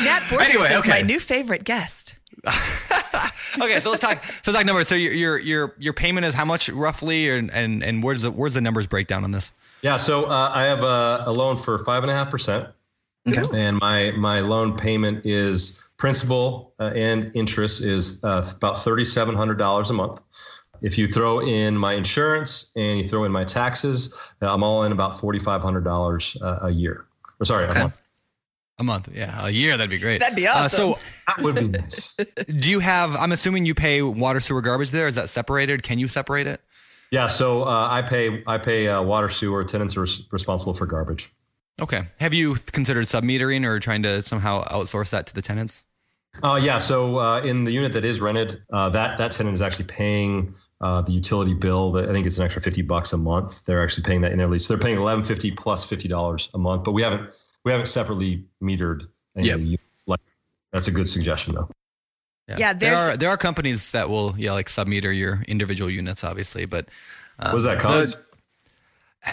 S2: Nat Borges
S1: Anyway,
S2: is my new favorite guest.
S1: okay, so let's talk. So let's talk numbers. So your your your your payment is how much roughly, and and and where's the where's the numbers breakdown on this?
S3: Yeah, so uh, I have a, a loan for five and a half percent, and my my loan payment is principal uh, and interest is uh, about thirty seven hundred dollars a month. If you throw in my insurance and you throw in my taxes, I'm all in about forty five hundred dollars uh, a year. Or sorry, a month.
S1: A month, yeah, a year. That'd be great.
S2: That'd be
S1: Uh,
S2: awesome.
S1: so,
S3: That would be nice.
S1: do you have? I'm assuming you pay water, sewer, garbage there. Is that separated? Can you separate it?
S3: Yeah, so uh, I pay I pay uh, water sewer. Tenants are res- responsible for garbage.
S1: Okay. Have you considered submetering or trying to somehow outsource that to the tenants?
S3: Uh, yeah. So uh, in the unit that is rented, uh, that that tenant is actually paying uh, the utility bill. That I think it's an extra fifty bucks a month. They're actually paying that in their lease. So They're paying eleven fifty plus fifty dollars a month. But we haven't we have it separately metered. any
S1: Yep.
S3: of the units. Like that's a good suggestion though.
S2: Yeah,
S1: there are there are companies that will yeah like submeter your individual units, obviously, but um,
S3: What does that
S1: the-
S3: cost?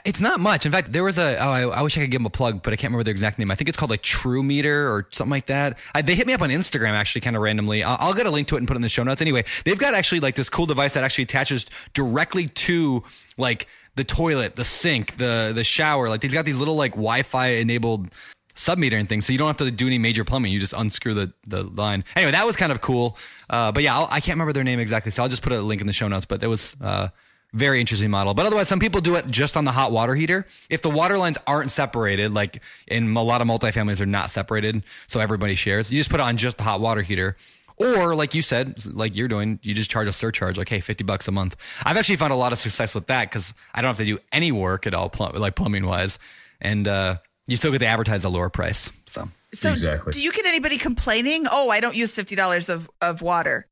S1: It's not much. In fact, there was a. Oh, I, I wish I could give them a plug, but I can't remember their exact name. I think it's called like True Meter or something like that. I, they hit me up on Instagram actually, kind of randomly. I'll, I'll get a link to it and put it in the show notes. Anyway, they've got actually like this cool device that actually attaches directly to like the toilet, the sink, the the shower. Like they've got these little like Wi-Fi enabled submeter and things, so you don't have to do any major plumbing. You just unscrew the the line. Anyway, that was kind of cool. Uh, but yeah, I'll, I can't remember their name exactly, so I'll just put a link in the show notes. But it was. Uh, very interesting model. But otherwise, some people do it just on the hot water heater. If the water lines aren't separated, like in a lot of multifamilies are not separated, so everybody shares, you just put it on just the hot water heater. Or like you said, like you're doing, you just charge a surcharge, like hey, fifty bucks a month. I've actually found a lot of success with that because I don't have to do any work at all, plum- like plumbing wise, and uh, you still get to advertise a lower price. So
S2: So
S3: Exactly.
S2: do you get anybody complaining? Oh, I don't use fifty dollars of of water.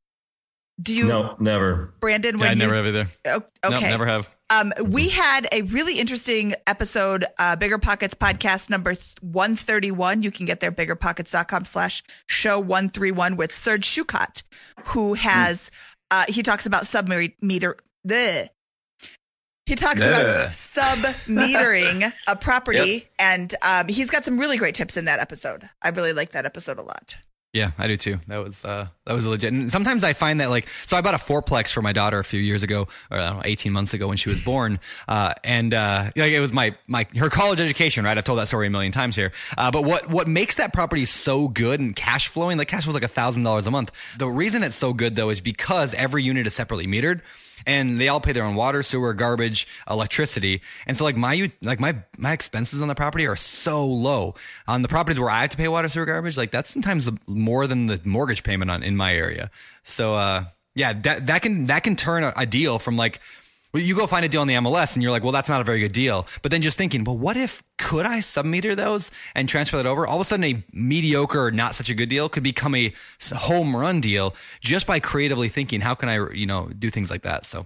S2: Do you,
S3: no, never.
S2: Brandon?
S1: yeah, I never
S2: you,
S1: have either. Nope,
S2: okay,
S1: never have.
S2: Um, we had a really interesting episode, uh, BiggerPockets podcast number 131. You can get there, biggerpockets.com slash show 131 with Serge Shukat, who has, uh, he talks about submeter, bleh. He talks about sub metering a property, and um, he's got some really great tips in that episode. I really like that episode a lot.
S1: Yeah, I do too. That was uh, that was legit. And sometimes I find that like, so I bought a fourplex for my daughter a few years ago, or I don't know, eighteen months ago when she was born, uh, and uh, like it was my my her college education, right? I've told that story a million times here. Uh, but what what makes that property so good and cash flowing? Like cash flows like a thousand dollars a month. The reason it's so good though is because every unit is separately metered and they all pay their own water, sewer, garbage, electricity. And so like my like my my expenses on the property are so low. On the properties where I have to pay water, sewer, garbage, like that's sometimes more than the mortgage payment on in my area. So uh yeah, that that can that can turn a, a deal from like well, you go find a deal on the MLS and you're like, well, that's not a very good deal. But then just thinking, well, what if could I submeter those and transfer that over? All of a sudden, a mediocre or not such a good deal could become a home run deal just by creatively thinking, how can I, you know, do things like that? So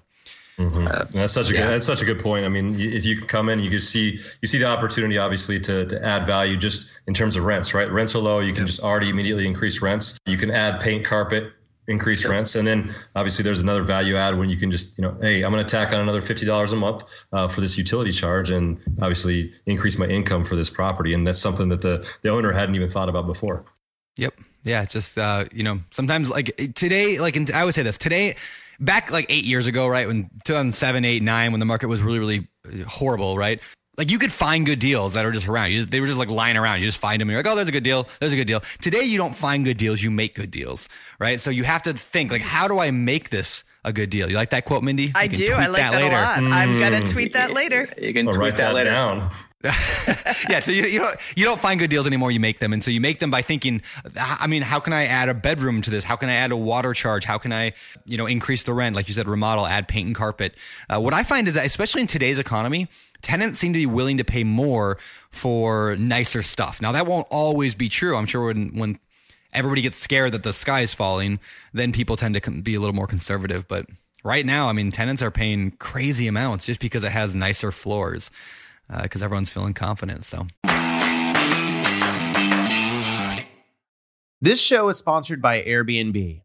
S1: mm-hmm.
S3: uh, That's such a good. That's such a good point. I mean, if you can come in, you can see you see the opportunity, obviously, to to add value just in terms of rents. Right, rents are low. You can just already immediately increase rents. You can add paint, carpet, increase rents, and then obviously there's another value add when you can just you know, hey, I'm going to tack on another fifty dollars a month uh, for this utility charge, and obviously increase my income for this property. And that's something that the the owner hadn't even thought about before.
S1: Yep. Yeah. It's just, uh, you know, sometimes like today, like in, I would say this today, back like eight years ago, right? When 2007, eight, nine, when the market was really, really horrible, right? Like you could find good deals that are just around. You just, they were just like lying around. You just find them. And you're like, oh, there's a good deal. There's a good deal. Today, you don't find good deals. You make good deals, right? So you have to think like, how do I make this a good deal? You like that quote, Mindy?
S2: I
S1: can
S2: do. I like that, a
S1: later.
S2: lot. I'm going to tweet that later.
S6: You can
S3: I'll
S6: tweet
S3: write
S6: that,
S3: that
S6: later.
S3: down.
S1: yeah, so you, you don't you don't find good deals anymore. You make them, and so you make them by thinking. I mean, how can I add a bedroom to this? How can I add a water charge? How can I, you know, increase the rent? Like you said, remodel, add paint and carpet. Uh, what I find is that, especially in today's economy, tenants seem to be willing to pay more for nicer stuff. Now that won't always be true. I'm sure when when everybody gets scared that the sky is falling, then people tend to be a little more conservative. But right now, I mean, tenants are paying crazy amounts just because it has nicer floors Uh, because everyone's feeling confident. So.
S5: This show is sponsored by Airbnb.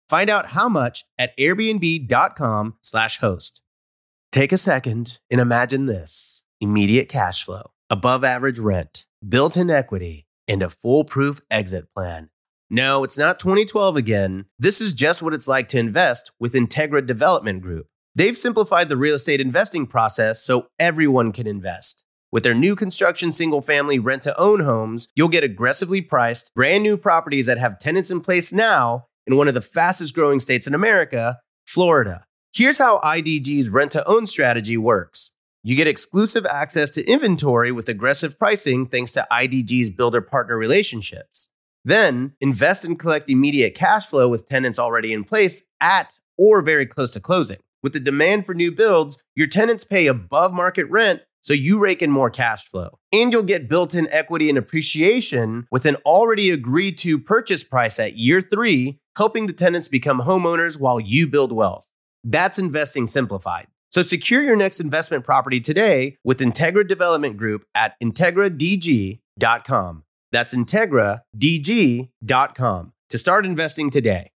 S5: Find out how much at airbnb.com/slash host. Take a second and imagine this immediate cash flow, above average rent, built in equity, and a foolproof exit plan. No, it's not 2012 again. This is just what it's like to invest with Integra Development Group. They've simplified the real estate investing process so everyone can invest. With their new construction single family rent to own homes, you'll get aggressively priced, brand new properties that have tenants in place now in one of the fastest growing states in America, Florida. Here's how IDG's rent to own strategy works you get exclusive access to inventory with aggressive pricing thanks to IDG's builder partner relationships. Then invest and collect immediate cash flow with tenants already in place at or very close to closing. With the demand for new builds, your tenants pay above market rent, so you rake in more cash flow. And you'll get built in equity and appreciation with an already agreed to purchase price at year three, helping the tenants become homeowners while you build wealth. That's investing simplified. So secure your next investment property today with Integra Development Group at IntegraDG.com. That's IntegraDG.com to start investing today.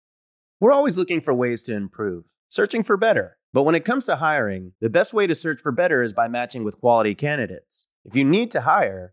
S5: We're always looking for ways to improve, searching for better. But when it comes to hiring, the best way to search for better is by matching with quality candidates. If you need to hire,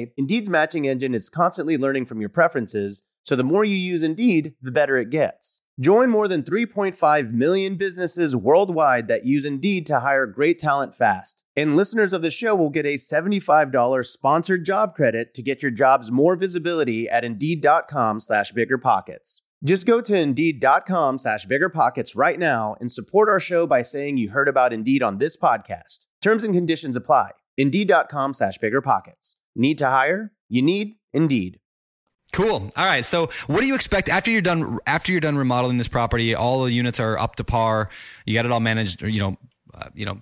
S5: Indeed's matching engine is constantly learning from your preferences, so the more you use Indeed, the better it gets. Join more than 3.5 million businesses worldwide that use Indeed to hire great talent fast. And listeners of the show will get a $75 sponsored job credit to get your jobs more visibility at Indeed.com slash BiggerPockets. Just go to Indeed.com slash BiggerPockets right now and support our show by saying you heard about Indeed on this podcast. Terms and conditions apply. Indeed.com slash BiggerPockets. Need to hire? You need Indeed.
S1: Cool. All right. So, what do you expect after you're done? After you're done remodeling this property, all the units are up to par. You got it all managed. You know, uh, you know,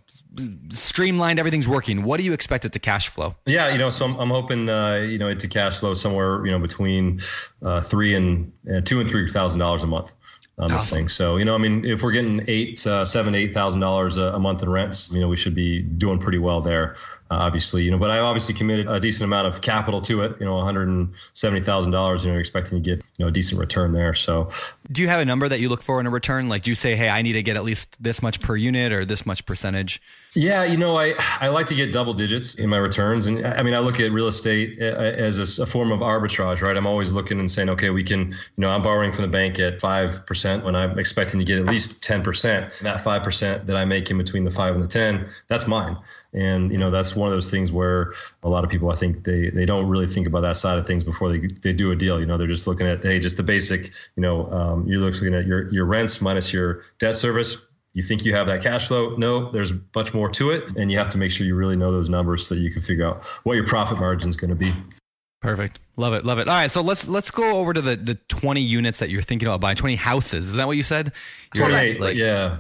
S1: streamlined. Everything's working. What do you expect it to cash flow?
S3: Yeah, you know, so I'm, I'm hoping, uh, you know, it to cash flow somewhere, you know, between uh, three and uh, two and three thousand dollars a month on this thing. So, you know, I mean, if we're getting eight, uh, seven, eight thousand dollars a month in rents, you know, we should be doing pretty well there. Uh, obviously, you know, but I obviously committed a decent amount of capital to it. You know, one hundred and seventy thousand dollars. You know, expecting to get you know a decent return there. So,
S1: do you have a number that you look for in a return? Like, do you say, hey, I need to get at least this much per unit or this much percentage?
S3: Yeah, you know, I I like to get double digits in my returns, and I mean, I look at real estate uh, as a, a form of arbitrage, right? I'm always looking and saying, okay, we can, you know, I'm borrowing from the bank at five percent when I'm expecting to get at least ten percent. That five percent that I make in between the five and the ten, that's mine, and you know, that's one of those things where a lot of people, I think, they they don't really think about that side of things before they they do a deal. You know, they're just looking at hey, just the basic. You know, um, you're looking at your your rents minus your debt service. You think you have that cash flow? No, there's much more to it, and you have to make sure you really know those numbers so that you can figure out what your profit margin is going to be.
S1: Perfect. Love it. Love it. All right. So let's let's go over to the the 20 units that you're thinking about buying. 20 houses. Is that what you said?
S3: You're 28. Like, yeah.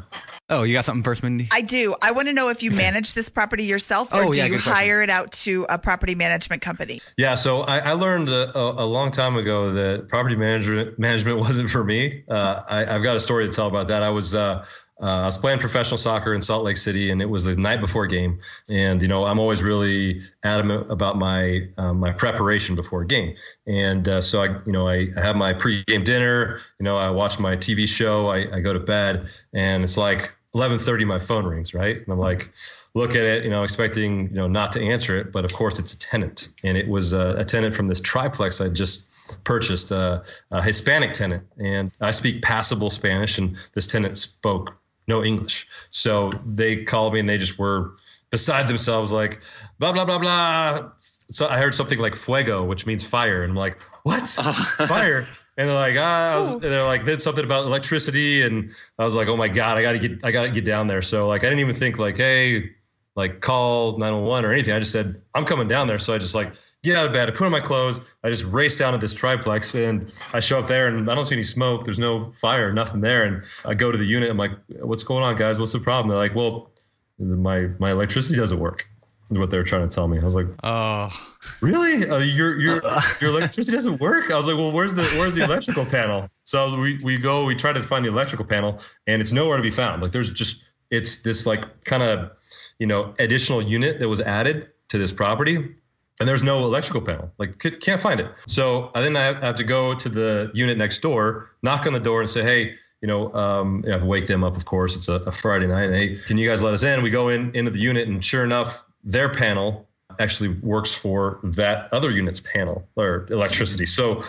S1: Oh, you got something first, Mindy?
S2: I do. I want to know if you manage this property yourself or
S1: Oh,
S2: do
S1: yeah,
S2: you hire
S1: question.
S2: it out to a property management company?
S3: Yeah, so I, I learned a, a, a long time ago that property management management wasn't for me. Uh, I, I've got a story to tell about that. I was uh, uh, I was playing professional soccer in Salt Lake City, and it was the night before game. And you know, I'm always really adamant about my um, my preparation before a game. And uh, so I, you know, I, I have my pregame dinner. You know, I watch my TV show. I, I go to bed, and it's like 11:30. My phone rings, right? And I'm like, look at it, you know, expecting you know not to answer it, but of course it's a tenant, and it was a, a tenant from this triplex I just purchased, uh, a Hispanic tenant, and I speak passable Spanish, and this tenant spoke no English, so they called me and they just were beside themselves, like blah blah blah blah. So I heard something like fuego, which means fire, and I'm like, what fire? And they're like, ah, was, and they're like, did something about electricity, and I was like, oh my god, I gotta get, I gotta get down there. So like, I didn't even think like, hey, like call 911 or anything. I just said, I'm coming down there. So I just like get out of bed, I put on my clothes, I just race down to this triplex and I show up there and I don't see any smoke. There's no fire, nothing there. And I go to the unit. I'm like, what's going on guys? What's the problem? They're like, well, my, my electricity doesn't work. Is what they were trying to tell me. I was like,
S1: Oh,
S3: really? Uh, your your your electricity doesn't work? I was like, well, where's the where's the electrical panel? So we we go, we try to find the electrical panel, and it's nowhere to be found. Like there's just it's this like kind of you know additional unit that was added to this property and there's no electrical panel like can't find it so I then i have to go to the unit next door knock on the door and say hey you know, um, I have to wake them up. Of course, it's a, a Friday night. And, hey, can you guys let us in? We go in into the unit, and sure enough, their panel actually works for that other unit's panel or electricity. So,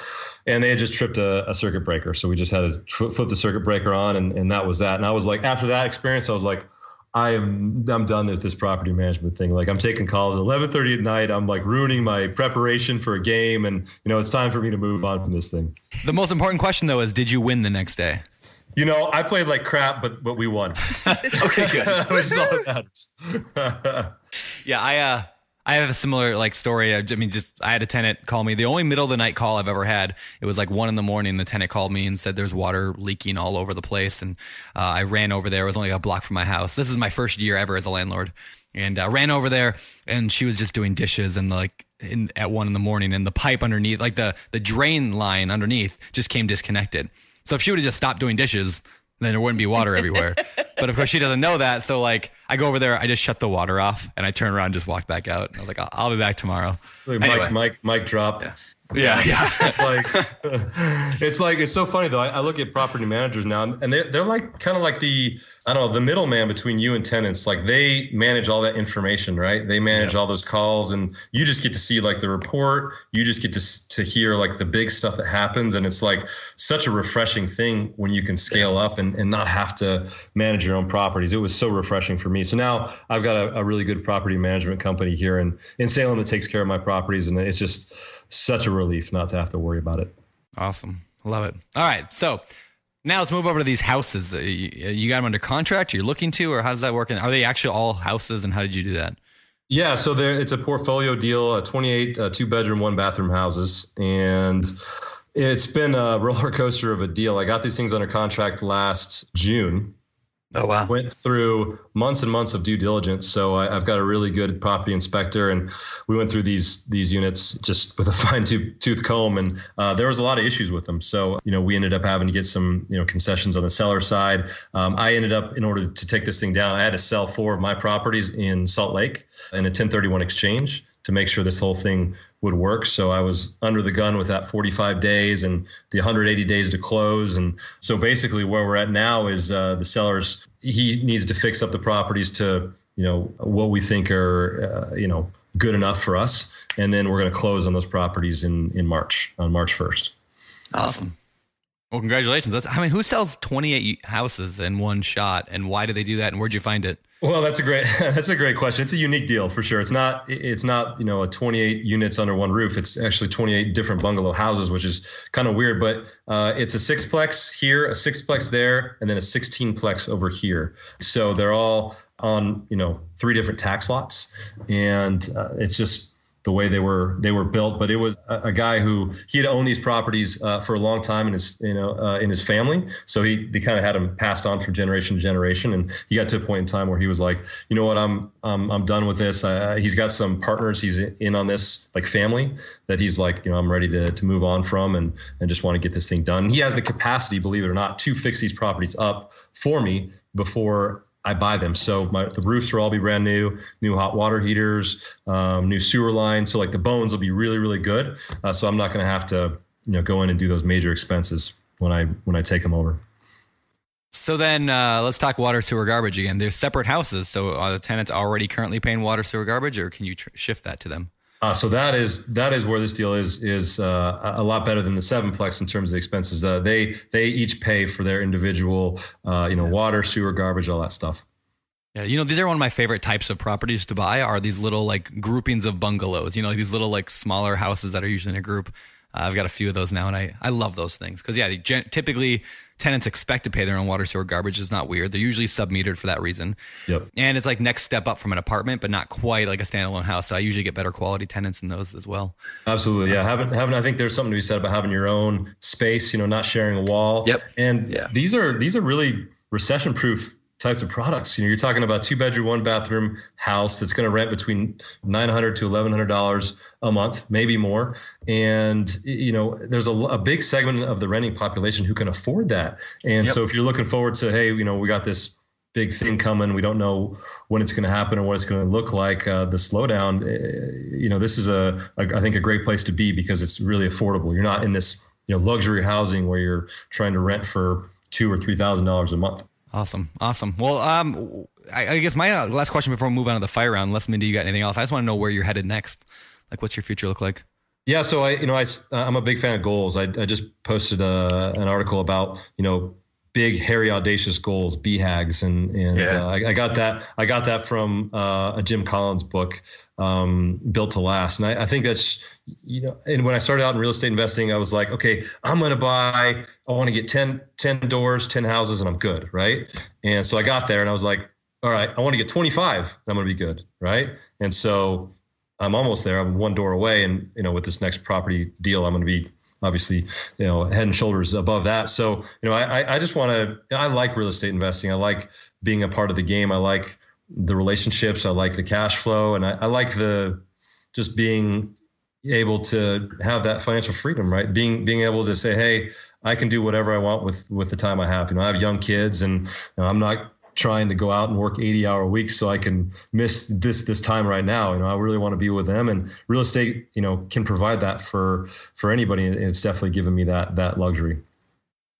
S3: and they had just tripped a, a circuit breaker. So we just had to flip the circuit breaker on, and, and that was that. And I was like, after that experience, I was like, I am I'm done with this property management thing. Like I'm taking calls at 11:30 at night. I'm like ruining my preparation for a game, and you know it's time for me to move on from this thing.
S1: The most important question though is, did you win the next day?
S3: You know, I played like crap, but but we won.
S1: okay, good.
S3: Which is all that matters.
S1: yeah, I uh I have a similar like story. I mean, just I had a tenant call me. The only middle of the night call I've ever had. It was like one in the morning. The tenant called me and said there's water leaking all over the place, and uh, I ran over there. It was only a block from my house. This is my first year ever as a landlord, and uh, ran over there, and she was just doing dishes and like in, at one in the morning, and the pipe underneath, like the the drain line underneath, just came disconnected. So if she would have just stopped doing dishes, then there wouldn't be water everywhere. but of course, she doesn't know that. So like, I go over there, I just shut the water off, and I turn around, and just walk back out. I was like, I'll, I'll be back tomorrow.
S3: Like anyway. Mic, Mic, Mic drop.
S1: Yeah. Yeah, yeah.
S3: it's like it's like it's so funny though. I, I, look at property managers now, and they're they're like kind of like the I don't know the middleman between you and tenants. Like they manage all that information, right? They manage all those calls, and you just get to see like the report. You just get to to hear like the big stuff that happens, and it's like such a refreshing thing when you can scale up and, and not have to manage your own properties. It was so refreshing for me. So now I've got a, a really good property management company here in in Salem that takes care of my properties, and it's just such a relief not to have to worry about it.
S1: Awesome. Love it. All right. So now let's move over to these houses. You got them under contract? You're looking to, or how does that work? And are they actually all houses? And how did you do that?
S3: Yeah, so there it's a portfolio deal, uh, 28 uh, two bedroom, one bathroom houses, and it's been a roller coaster of a deal. I got these things under contract last June,
S1: Oh wow!
S3: Went through months and months of due diligence, so I, have got a really good property inspector, and we went through these these units just with a fine tooth, tooth comb, and uh, there was a lot of issues with them. So you know, we ended up having to get some you know concessions on the seller side. Um, I ended up in order to take this thing down, I had to sell four of my properties in Salt Lake in a 1031 exchange to make sure this whole thing would work. So I was under the gun with that 45 days and the 180 days to close. And so basically, where we're at now is uh, the sellers he needs to fix up the properties to you know what we think are uh, you know good enough for us, and then we're going to close on those properties in in March on March 1st.
S1: Awesome. Well, congratulations. That's, I mean, who sells 28 houses in one shot, and why do they do that? And where'd you find it?
S3: Well, that's a great that's a great question. It's a unique deal for sure. It's not it's not you know a 28 units under one roof. It's actually 28 different bungalow houses, which is kind of weird. But uh, it's a sixplex here, a sixplex there, and then a 16plex over here. So they're all on you know three different tax lots, and uh, it's just the way they were they were built. But it was a, a guy who he had owned these properties uh, for a long time in his you know uh, in his family. So he they kind of had them passed on from generation to generation. And he got to a point in time where he was like, you know what, I'm I'm I'm done with this. Uh, he's got some partners he's in on this like family that he's like, you know, I'm ready to to move on from and and just want to get this thing done. He has the capacity, believe it or not, to fix these properties up for me before I buy them. So my, the roofs will all be brand new, new hot water heaters, um, new sewer lines. So like the bones will be really, really good. Uh, so I'm not going to have to, you know, go in and do those major expenses when I when I take them over.
S1: So then uh, let's talk water, sewer, garbage again. They're separate houses. So are the tenants already currently paying water, sewer, garbage, or can you tr- shift that to them?
S3: Uh, so that is that is where this deal is is uh, a lot better than the sevenplex in terms of the expenses. Uh, they they each pay for their individual, uh, you know, water, sewer, garbage, all that stuff.
S1: Yeah, you know, these are one of my favorite types of properties to buy. Are these little like groupings of bungalows? You know, these little like smaller houses that are usually in a group. Uh, I've got a few of those now, and I I love those things because yeah, gen- typically tenants expect to pay their own water, sewer, garbage is not weird. They're usually submetered for that reason.
S3: Yep.
S1: And it's like next step up from an apartment, but not quite like a standalone house. So I usually get better quality tenants in those as well.
S3: Absolutely. Yeah. Having, having, I think there's something to be said about having your own space, you know, not sharing a wall.
S1: Yep.
S3: And
S1: yeah.
S3: these are, these are really recession proof types of products. You know, you're talking about two bedroom, one bathroom house that's going to rent between 900 to 1100 dollars a month, maybe more. And you know, there's a, a, big segment of the renting population who can afford that. And yep. so, if you're looking forward to, hey, you know, we got this big thing coming. We don't know when it's going to happen or what it's going to look like. Uh, the slowdown, uh, you know, this is a, a, I think, a great place to be because it's really affordable. You're not in this, you know, luxury housing where you're trying to rent for two or three thousand dollars a month.
S1: Awesome, awesome. Well, um, I, I guess my uh, last question before we move on to the fire round, unless Mindy, you got anything else? I just want to know where you're headed next. Like, what's your future look like?
S3: Yeah, so I, you know, I, I'm a big fan of goals. I, I just posted a, uh, an article about, you know, big, hairy, audacious goals, BHAGs, and and yeah. uh, I, I, got that I got that from uh, a Jim Collins book, um, Built to Last, and I, I, think that's you know. And when I started out in real estate investing, I was like, okay, I'm going to buy. I want to get 10, 10 doors, ten houses, and I'm good, right? And so I got there, and I was like, all right, I want to get 25. I'm going to be good, right? And so I'm almost there. I'm one door away, and you know, with this next property deal, I'm going to be obviously, you know, head and shoulders above that. So, you know, I, I just want to, I like real estate investing. I like being a part of the game. I like the relationships. I like the cash flow. And I, I like the, just being able to have that financial freedom, right? Being, being able to say, Hey, I can do whatever I want with, with the time I have. You know, I have young kids and you know, I'm not trying to go out and work 80 hour weeks so I can miss this this time right now. You know, I really want to be with them and real estate, you know, can provide that for for anybody and it's definitely given me that that luxury.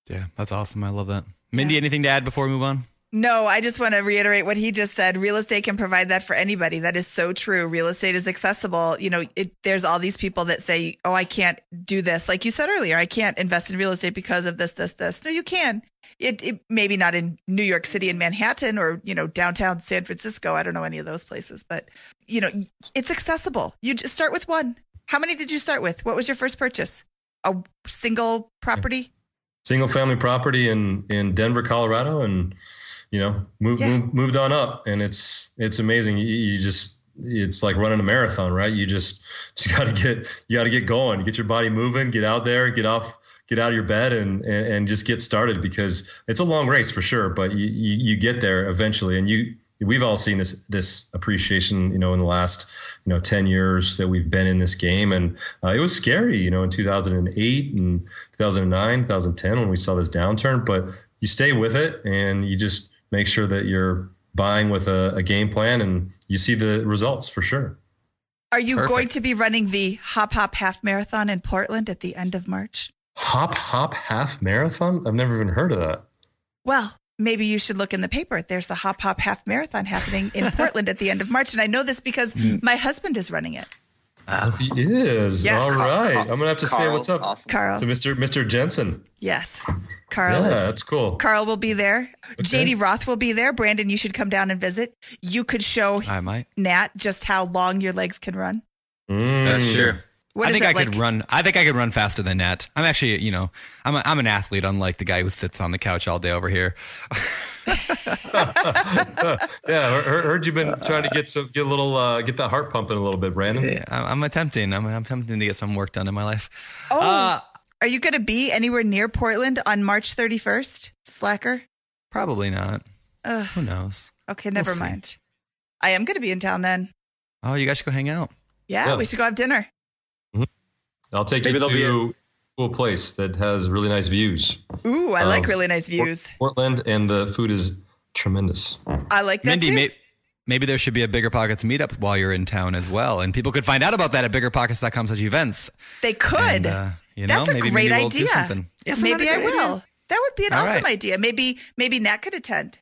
S1: Yeah, that's awesome. I love that. Mindy, yeah. anything to add before we move on?
S2: No, I just want to reiterate what he just said. Real estate can provide that for anybody. That is so true. Real estate is accessible. You know, it, there's all these people that say, "Oh, I can't do this." Like you said earlier, I can't invest in real estate because of this, this, this. No, you can. It, it maybe not in New York City and Manhattan or you know downtown San Francisco. I don't know any of those places, but you know, it's accessible. You just start with one. How many did you start with? What was your first purchase? A single property?
S3: Single family property in in Denver, Colorado, and you know, moved, yeah. moved, moved on up and it's, it's amazing. You, you, just, it's like running a marathon, right? You just, just got to get, you got to get going, get your body moving, get out there, get off, get out of your bed and, and, and just get started because it's a long race for sure, but you, you, you get there eventually. And you, we've all seen this this appreciation you know in the last you know 10 years that we've been in this game and uh, it was scary you know in 2008 and 2009 2010 when we saw this downturn but you stay with it and you just make sure that you're buying with a, a game plan and you see the results for sure.
S2: Are you Perfect. going to be running the Hop Hop Half Marathon in Portland at the end of March?
S3: Hop Hop Half Marathon? I've never even heard of that.
S2: Well, maybe you should look in the paper. There's the Hop Hop Half Marathon happening in Portland at the end of March. And I know this because hmm. my husband is running it.
S3: Oh, he is. Yes. All right. I'm gonna have to Carl, say what's up
S2: awesome. Carl.
S3: to Mr. Mr. Jensen.
S2: Yes. Carl.
S3: Yeah, is, that's cool.
S2: Carl will be there. Okay. JD Roth will be there. Brandon, you should come down and visit. You could show
S1: I might.
S2: Nat just how long your legs can run.
S1: Mm. That's true. What I think I like? could run. I think I could run faster than Nat. I'm actually, you know, I'm a, I'm an athlete, unlike the guy who sits on the couch all day over here.
S3: yeah, heard, heard you've been trying to get some, get a little, uh, get that heart pumping a little bit, Brandon.
S1: Yeah, I'm attempting. I'm, I'm attempting to get some work done in my life.
S2: Oh, uh, are you going to be anywhere near Portland on March 31st, Slacker?
S1: Probably not. Ugh. Who knows?
S2: Okay, never we'll mind. I am going to be in town then.
S1: Oh, you guys should go hang out.
S2: Yeah, yeah. we should go have dinner.
S3: I'll take Maybe you to a cool place that has really nice views.
S2: Ooh, I like really nice views.
S3: Portland, and the food is tremendous.
S2: I like that
S1: Mindy,
S2: too.
S1: May- maybe there should be a Bigger Pockets meetup while you're in town as well, and people could find out about that at biggerpockets.com such events.
S2: They could. And, uh, you know,
S1: That's a
S2: maybe,
S1: great
S2: maybe we'll
S1: idea.
S2: Yes, maybe I will. Idea. That would be an All awesome right. idea. Maybe maybe Nat could attend.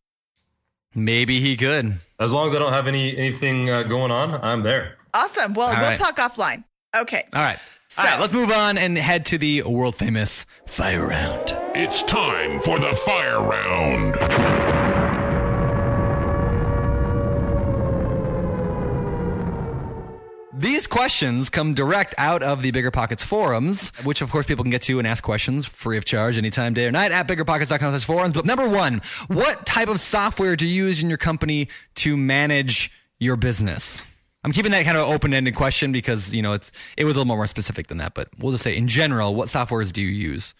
S1: Maybe he could.
S3: As long as I don't have any anything uh, going on, I'm there.
S2: Awesome. Well, All we'll right. talk offline. Okay.
S1: All right. So. All right, let's move on and head to the world famous fire round.
S6: It's time for the fire round.
S1: These questions come direct out of the BiggerPockets forums, which of course people can get to and ask questions free of charge anytime, day or night at biggerpockets.com slash forums. But number one, what type of software do you use in your company to manage your business? I'm keeping that kind of open-ended question because, you know, it's it was a little more specific than that, but we'll just say in general, what softwares do you use?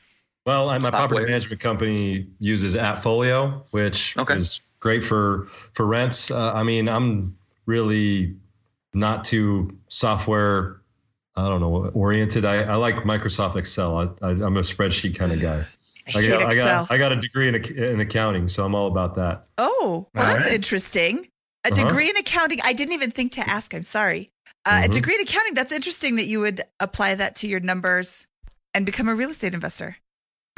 S3: Well, my property management company uses AppFolio, which okay. is great for for rents. Uh, I mean, I'm really not too software. I don't know oriented. I, I like Microsoft Excel. I, I, am a spreadsheet kind of guy.
S2: I, hate
S3: got, I
S2: Excel.
S3: got I got a degree in, in accounting, so I'm all about that.
S2: Oh, well,
S3: All
S2: that's
S3: right.
S2: interesting. A
S3: Uh-huh.
S2: degree in accounting. I didn't even think to ask. I'm sorry. Uh, A
S3: Mhm.
S2: degree in accounting. That's interesting that you would apply that to your numbers and become a real estate investor.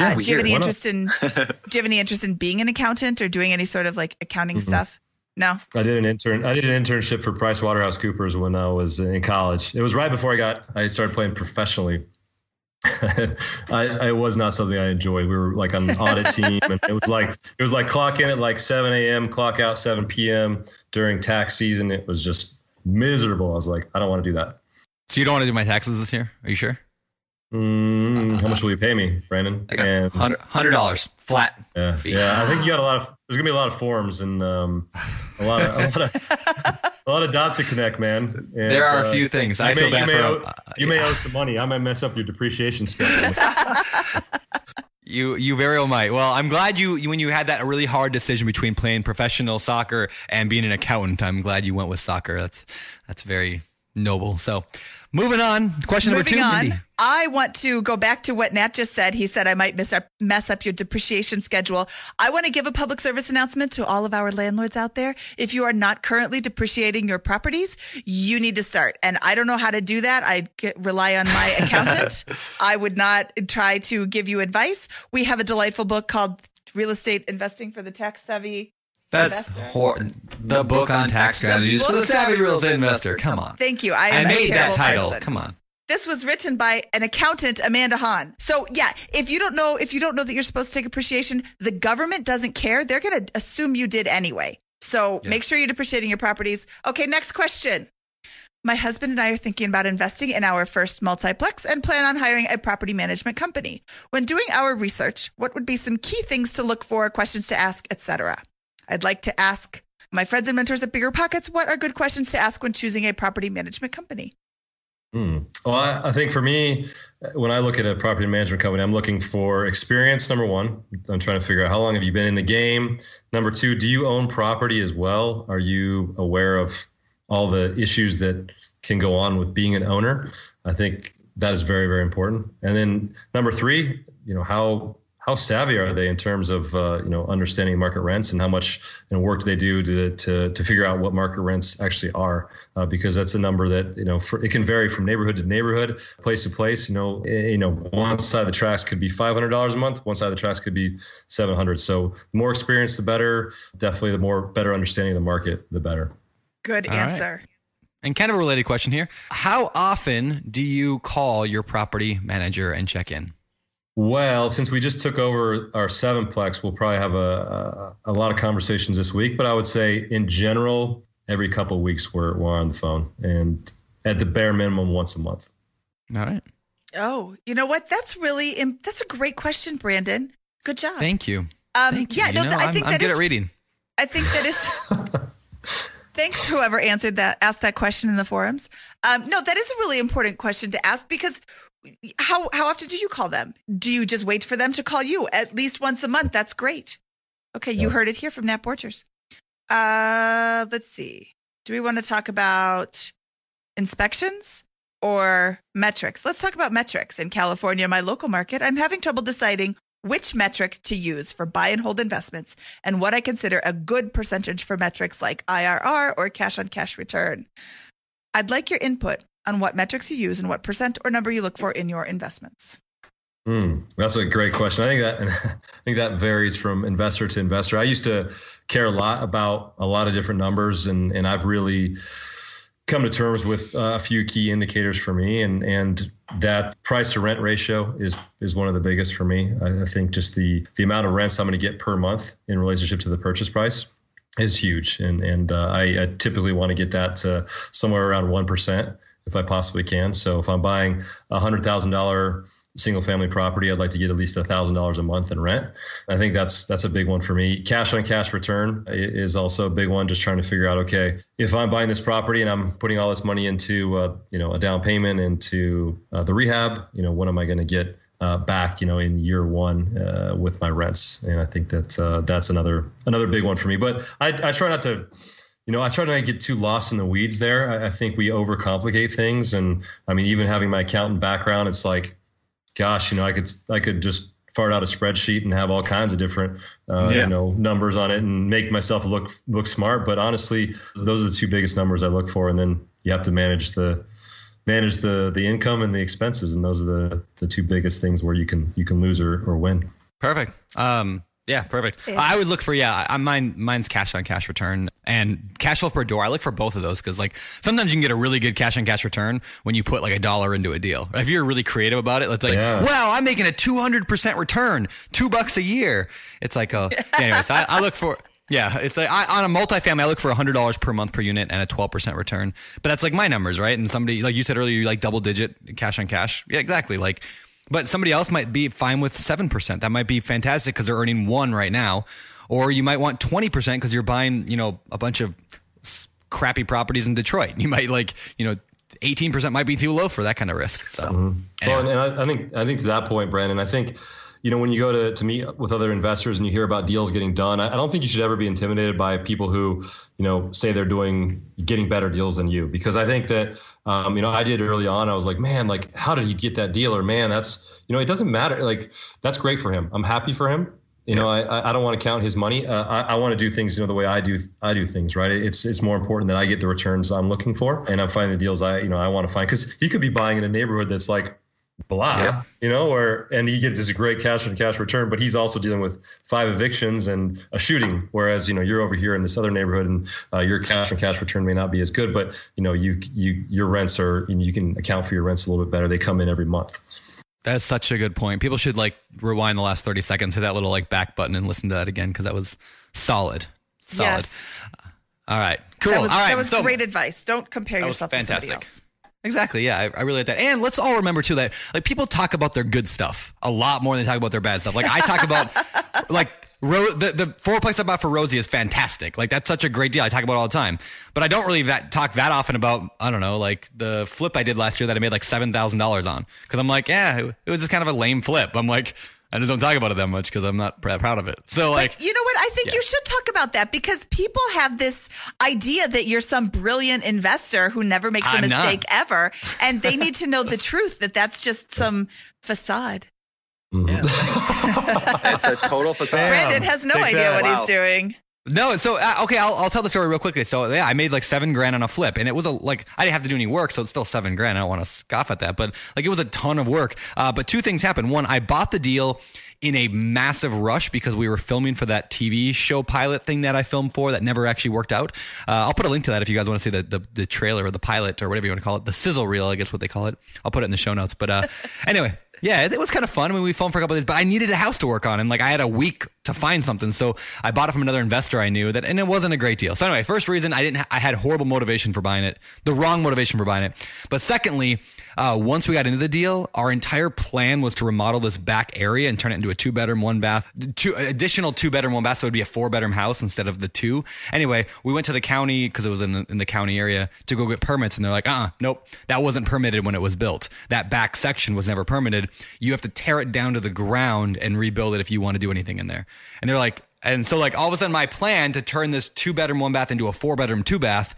S3: Yeah,
S2: uh, do you have any interest in? Do you have any interest in being an accountant or doing any sort of like accounting
S3: Mhm.
S2: stuff? No.
S3: I did an intern. I did an internship for PricewaterhouseCoopers when I was in college. It was right before I got. I started playing professionally. I, I was not something I enjoyed. We were like on an audit team, and it was like it was like clock in at like 7 a.m., clock out 7 p.m. during tax season. It was just miserable. I was like, I don't want to do that.
S1: So you don't want to do my taxes this year? Are you sure?
S3: Mm, how much will you pay me, Brandon?
S1: I hundred dollars flat.
S3: yeah,
S1: fee.
S3: yeah. I think you got a lot of. There's gonna be a lot of forms and um, a lot of a lot of, a lot of dots to connect, man. And,
S1: There are a
S3: uh,
S1: few things.
S3: You
S1: I
S3: may,
S1: feel
S3: you
S1: bad
S3: may
S1: for
S3: owe,
S1: uh,
S3: you may owe some money. I might mess up your depreciation schedule.
S1: You you very well might. Well, I'm glad you, you when you had that really hard decision between playing professional soccer and being an accountant. I'm glad you went with soccer. That's that's very noble. So, moving on. Question number
S2: Moving
S1: two.
S2: I want to go back to what Nat just said. He said I might mess up, mess up your depreciation schedule. I want to give a public service announcement to all of our landlords out there. If you are not currently depreciating your properties, you need to start. And I don't know how to do that. I get, rely on my accountant. I would not try to give you advice. We have a delightful book called Real Estate Investing for the Tax Savvy.
S1: That's
S2: Investor.
S1: hor- the book on tax strategies for the savvy real estate investor. Come on.
S2: Thank you. I
S1: I made that title.
S2: person.
S1: Come on.
S2: This was written by an accountant, Amanda Han. So yeah, if you don't know, if you don't know that you're supposed to take appreciation, the government doesn't care. They're going to assume you did anyway. So
S1: Yeah.
S2: make sure you're depreciating your properties. Okay, next question. My husband and I are thinking about investing in our first multiplex and plan on hiring a property management company. When doing our research, what would be some key things to look for, questions to ask, etc.? I'd like to ask my friends and mentors at BiggerPockets what are good questions to ask when choosing a property management company?
S3: Hmm. Well, I, I think for me, when I look at a property management company, I'm looking for experience. Number one, I'm trying to figure out how long have you been in the game. Number two, do you own property as well? Are you aware of all the issues that can go on with being an owner? I think that is very, very important. And then number three, you know, how how savvy are they in terms of uh, you know understanding market rents and how much you know, work do they do to, to to figure out what market rents actually are? Uh, because that's a number that you know for, it can vary from neighborhood to neighborhood, place to place. You know, eh, you know, one side of the tracks could be five hundred dollars a month, one side of the tracks could be seven hundred. So the more experience, the better. Definitely, the more better understanding of the market, the better.
S2: Good
S1: All right.
S2: answer.
S1: And kind of a related question here. How often do you call your property manager and check in?
S3: Well, since we just took over our sevenplex, we'll probably have a, a, a lot of conversations this week. But I would say, in general, every couple of weeks we're, we're on the phone, and at the bare minimum, once a month.
S1: All right.
S2: Oh, you know what? That's really im- that's a great question, Brandon. Good job.
S1: Thank you.
S2: um,
S1: Thank you.
S2: yeah,
S1: You
S2: no,
S1: know,
S2: th- I
S1: I'm,
S2: think
S1: I'm good
S2: is.
S1: at reading.
S2: I think that is. Thanks, whoever answered that, asked that question in the forums. Um, no, that is a really important question to ask because how how often do you call them? Do you just wait for them to call you at least once a month? That's great. Okay, you heard it here from Nat Borchers. Uh, let's see. Do we want to talk about inspections or metrics? Let's talk about metrics. In California, my local market, I'm having trouble deciding which metric to use for buy and hold investments and what I consider a good percentage for metrics like IRR or cash on cash return. I'd like your input on what metrics you use and what percent or number you look for in your investments.
S3: Hmm, that's a great question. I think that I think that varies from investor to investor. I used to care a lot about a lot of different numbers, and and I've really come to terms with uh, a few key indicators for me, and and that price to rent ratio is is one of the biggest for me. I, I think just the the amount of rents I'm going to get per month in relationship to the purchase price is huge, and and uh, I, I typically want to get that to somewhere around one percent if I possibly can. So if I'm buying a hundred thousand dollar single family property, I'd like to get at least a thousand dollars a month in rent. I think that's that's a big one for me. Cash on cash return is also a big one. Just trying to figure out, okay, if I'm buying this property and I'm putting all this money into uh, you know a down payment into uh, the rehab, you know, what am I going to get uh, back, you know, in year one uh, with my rents. And I think that uh, that's another another big one for me. But I, I try not to you know, I try not to get too lost in the weeds there. I, I, think we overcomplicate things, and I mean, even having my accountant background, it's like, gosh, you know, I could I could just fart out a spreadsheet and have all kinds of different, uh, yeah. you know, numbers on it and make myself look look smart. But honestly, those are the two biggest numbers I look for, and then you have to manage the manage the the income and the expenses, and those are the the two biggest things where you can you can lose or, or win.
S1: Perfect. Um, yeah, perfect. I would look for yeah. I, mine mine's cash on cash return and cash flow per door. I look for both of those because like sometimes you can get a really good cash on cash return when you put like a dollar into a deal. If you're really creative about it, it's like yeah. wow, I'm making a 200 percent return, two bucks a year. It's like oh, anyways. I, I look for yeah, it's like I, on a multifamily, I look for hundred dollars per month per unit and a twelve percent return. But that's like my numbers, right? And somebody like you said earlier, you like double digit cash on cash. Yeah, exactly. Like but somebody else might be fine with 7%. That might be fantastic because they're earning one right now. Or you might want 20% because you're buying, you know, a bunch of crappy properties in Detroit. You might like, you know, 18% might be too low for that kind of risk. So,
S3: mm-hmm. anyway. well, and I, I think, I think to that point, Brandon, I think, you know, when you go to, to meet with other investors and you hear about deals getting done, I, don't think you should ever be intimidated by people who, you know, say they're doing getting better deals than you. Because I think that, um, you know, I did early on. I was like, man, like, how did he get that deal? Or man, that's, you know, it doesn't matter. Like, that's great for him. I'm happy for him. You know, I, I don't want to count his money. Uh, I, I want to do things, you know, the way I do I do things, right? It's it's more important that I get the returns I'm looking for, and I'm finding the deals I, you know, I want to find. Because he could be buying in a neighborhood that's like blah, yeah. you know, or and he gets this great cash on cash return, but he's also dealing with five evictions and a shooting. Whereas you know you're over here in this other neighborhood, and uh, your cash on cash return may not be as good, but you know you you your rents are you, know, you can account for your rents a little bit better. They come in every month.
S1: That's such a good point. People should like rewind the last 30 seconds, hit that little like back button and listen to that again because that was solid. Solid. Yes. All right. Cool.
S2: That was,
S1: all right.
S2: That was so, great advice. Don't compare yourself to somebody else.
S1: Exactly. Yeah, I, I, really like that. And let's all remember too that like people talk about their good stuff a lot more than they talk about their bad stuff. Like I talk about like Ro- the the fourplex I bought for Rosie is fantastic. Like that's such a great deal. I talk about all the time, but I don't really that talk that often about I don't know like the flip I did last year that I made like seven thousand dollars on because I'm like yeah it, it was just kind of a lame flip. I'm like I just don't talk about it that much because I'm not proud of it. So like,
S2: but you know what? I think yeah. you should talk about that because people have this idea that you're some brilliant investor who never makes a I'm mistake not. ever, and they need to know the truth that that's just some facade.
S7: Mm-hmm. Yeah. it's a total facade.
S2: Brandon has no idea what wow. he's doing.
S1: No, so uh, okay, I'll, I'll tell the story real quickly. So yeah, I made like seven grand on a flip, and it was a like I didn't have to do any work, so it's still seven grand. I don't want to scoff at that, but like it was a ton of work. Uh, but two things happened. One, I bought the deal in a massive rush because we were filming for that TV show pilot thing that I filmed for that never actually worked out. Uh, I'll put a link to that if you guys want to see the, the, the trailer or the pilot or whatever you want to call it, the sizzle reel, I guess what they call it. I'll put it in the show notes. But uh, anyway, yeah, it was kind of fun. I mean, we filmed for a couple days, but I needed a house to work on, and like I had a week to find something, so I bought it from another investor I knew that, and it wasn't a great deal. So anyway, first reason I didn't, ha- I had horrible motivation for buying it, the wrong motivation for buying it. But secondly, uh, once we got into the deal, our entire plan was to remodel this back area and turn it into a two bedroom, one bath, two additional two bedroom, one bath. So it would be a four bedroom house instead of the two. Anyway, we went to the county because it was in the, in the county area to go get permits. And they're like, uh, uh nope, that wasn't permitted when it was built. That back section was never permitted. You have to tear it down to the ground and rebuild it if you want to do anything in there. And they're like, and so like all of a sudden my plan to turn this two bedroom, one bath into a four bedroom, two bath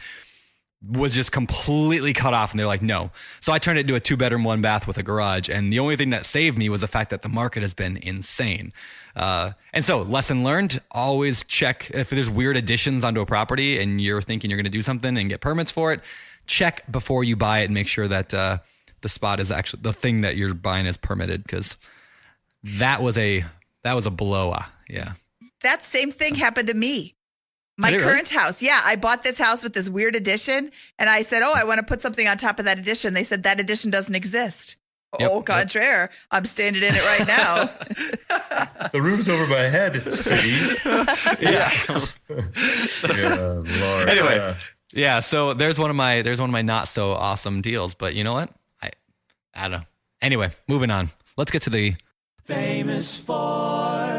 S1: was just completely cut off and they're like no. So i turned it into a two bedroom one bath with a garage and the only thing that saved me was the fact that the market has been insane. Uh, and so lesson learned always check if there's weird additions onto a property and you're thinking you're going to do something and get permits for it check before you buy it and make sure that uh, the spot is actually the thing that you're buying is permitted because that was a that was a blow yeah.
S2: That same thing happened to me my current really? house. Yeah, I bought this house with this weird addition, and I said, "Oh, I want to put something on top of that addition." They said that addition doesn't exist. Yep, oh, contraire. Yep. I'm standing in it right now.
S3: the roof's over my head, city.
S1: yeah. yeah Lord. Anyway, yeah. yeah. So there's one of my there's one of my not so awesome deals, but you know what? I I don't know. Anyway, moving on. Let's get to the famous for.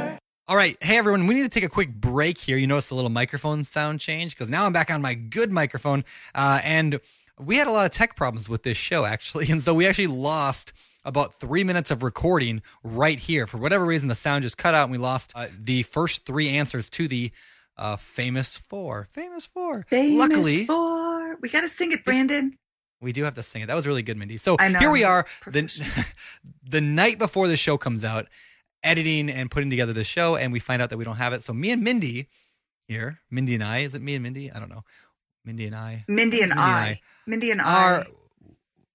S1: All right. Hey, everyone. We need to take a quick break here. You notice a little microphone sound change because now I'm back on my good microphone. Uh, and we had a lot of tech problems with this show, actually. And so we actually lost about three minutes of recording right here. For whatever reason, the sound just cut out and we lost uh, the first three answers to the uh, famous four. Famous four.
S2: Famous
S1: Luckily,
S2: four. We got to sing it, Brandon.
S1: we do have to sing it. That was really good, Mindy. So here we are, the, the night before the show comes out, editing and putting together the show, and we find out that we don't have it. So me and Mindy here, Mindy and I, is it me and Mindy? I don't know. Mindy and I
S2: Mindy and
S1: Mindy and
S2: I.
S1: I
S2: Mindy and
S1: are
S2: I.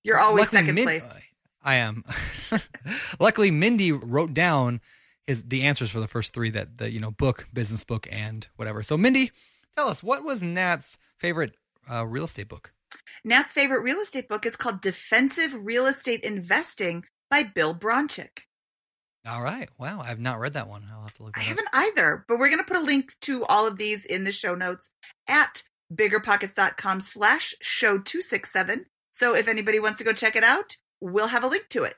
S2: You're always second
S1: Min-
S2: place.
S1: I am. Luckily, Mindy wrote down his the answers for the first three that the you know book, business book, and whatever. So, Mindy, tell us what was Nat's favorite uh, real estate book?
S2: Nat's favorite real estate book is called Defensive Real Estate Investing by Bill Bronchick.
S1: All right. Wow, I have not read that one. I'll have to look.
S2: I
S1: That up.
S2: haven't either, but we're going to put a link to all of these in the show notes at biggerpockets.com slash show 267. So if anybody wants to go check it out, we'll have a link to it.